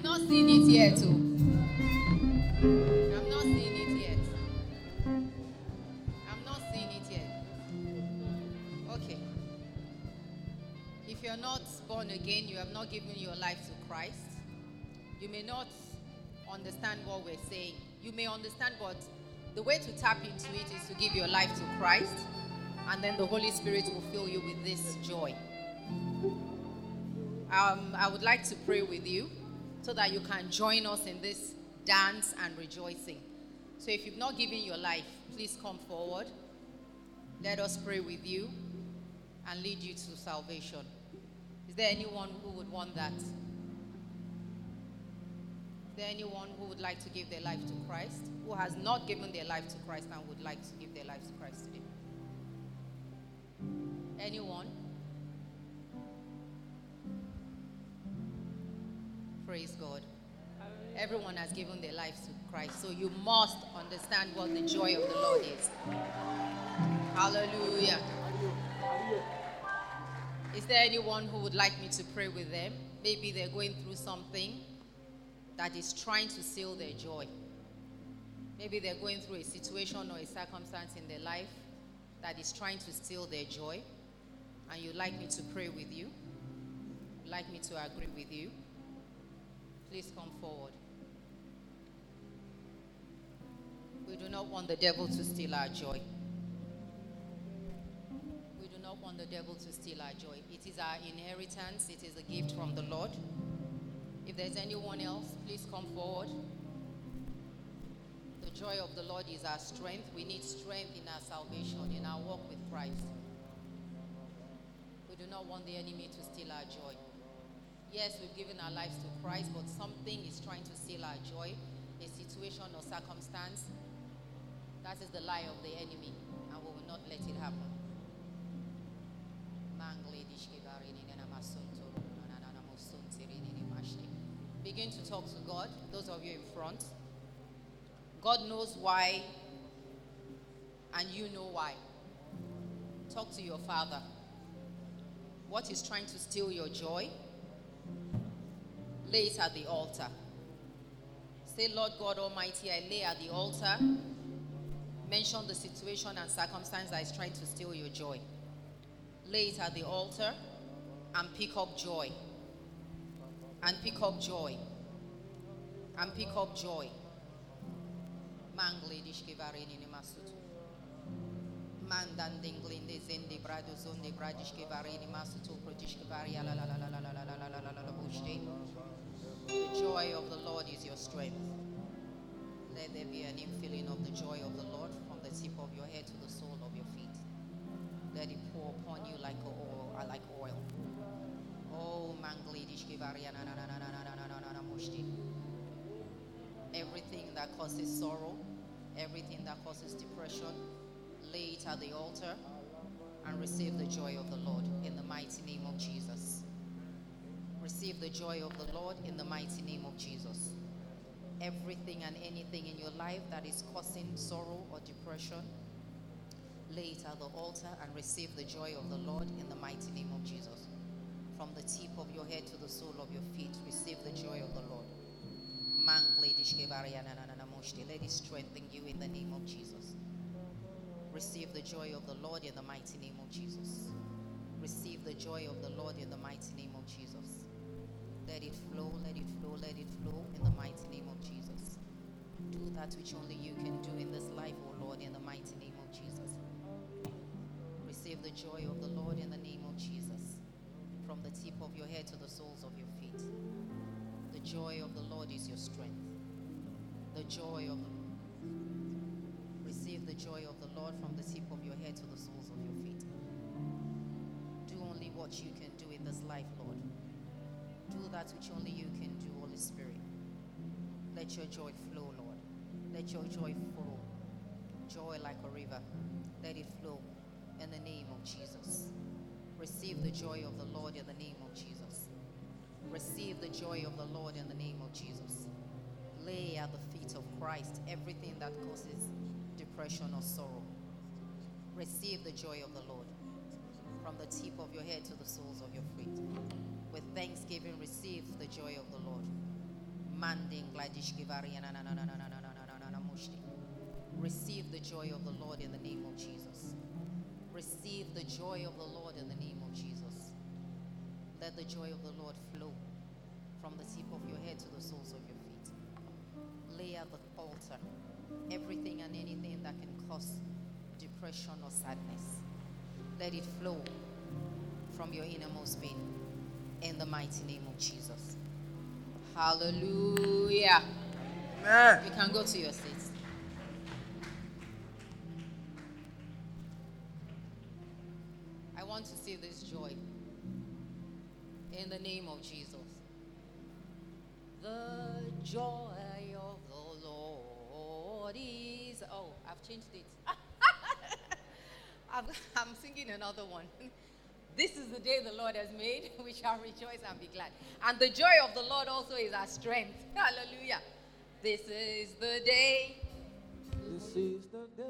I'm not seeing it yet, too. I'm not seeing it yet. I'm not seeing it yet. Okay. If you're not born again, you have not given your life to Christ, you may not understand what we're saying. You may understand, but the way to tap into it is to give your life to Christ, and then the Holy Spirit will fill you with this joy. Um, I would like to pray with you. So that you can join us in this dance and rejoicing. So if you've not given your life, please come forward. Let us pray with you and lead you to salvation. Is there anyone who would want that? Is there anyone who would like to give their life to Christ? Who has not given their life to Christ and would like to give their life to Christ today? Anyone? Praise God. Everyone has given their lives to Christ, so you must understand what the joy of the Lord is. Hallelujah. Is there anyone who would like me to pray with them? Maybe they're going through something that is trying to steal their joy. Maybe they're going through a situation or a circumstance in their life that is trying to steal their joy, and you'd like me to pray with you, like me to agree with you, please come forward. We do not want the devil to steal our joy. We do not want the devil to steal our joy. It is our inheritance, it is a gift from the Lord. If there's anyone else, please come forward. The joy of the Lord is our strength. We need strength in our salvation, in our walk with Christ. We do not want the enemy to steal our joy. Yes, we've given our lives to Christ, but something is trying to steal our joy, a situation or circumstance. That is the lie of the enemy, and we will not let it happen. Begin to talk to God, those of you in front. God knows why, and you know why. Talk to your Father. What is trying to steal your joy? Lay it at the altar. Say, Lord God Almighty, I lay at the altar. Mention the situation and circumstance that is trying to steal your joy. Lay it at the altar and pick up joy. And pick up joy. And pick up joy. Mangle dishkevarini ni masutu. Mandan masutu prodishkevari la la la la la la la la la la la. The joy of the Lord is your strength. Let there be an infilling of the joy of the Lord from the tip of your head to the sole of your feet. Let it pour upon you like oil, uh, like oil. Oh, manglidish kivaria na na na na na na na na na na mushti. Everything that causes sorrow, everything that causes depression, lay it at the altar and receive the joy of the Lord in the mighty name of Jesus. Receive the joy of the Lord in the mighty name of Jesus. Everything and anything in your life that is causing sorrow or depression, lay it at the altar and receive the joy of the Lord in the mighty name of Jesus. From the tip of your head to the sole of your feet, receive the joy of the Lord. It strengthen you in the name of Jesus. Receive the joy of the Lord in the mighty name of Jesus. Receive the joy of the Lord in the mighty name of Jesus. Let it flow, let it flow, let it flow in the mighty name of Jesus. Do that which only you can do in this life, O Lord, in the mighty name of Jesus. Receive the joy of the Lord in the name of Jesus. From the tip of your head to the soles of your feet. The joy of the Lord is your strength. The joy of the Receive the joy of the Lord from the tip of your head to the soles of your feet. Do only what you can do in this life, Lord. Do that which only you can do, Holy Spirit. Let your joy flow, Lord. Let your joy flow. Joy like a river. Let it flow in the name of Jesus. Receive the joy of the Lord in the name of Jesus. Receive the joy of the Lord in the name of Jesus. Lay at the feet of Christ everything that causes depression or sorrow. Receive the joy of the Lord from the tip of your head to the soles of your feet. With thanksgiving, receive the joy of the Lord. Manding gladish Receive the joy of the Lord in the name of Jesus. Receive the joy of the Lord in the name of Jesus. Let the joy of the Lord flow from the tip of your head to the soles of your feet. Lay at the altar everything and anything that can cause depression or sadness. Let it flow from your innermost being in the mighty name of Jesus. Hallelujah. Amen. You can go to your seats. I want to see this joy in the name of Jesus. The joy. I've changed it. I'm singing another one. This is the day the Lord has made. We shall rejoice and be glad. And the joy of the Lord also is our strength. Hallelujah. This is the day. This is the day.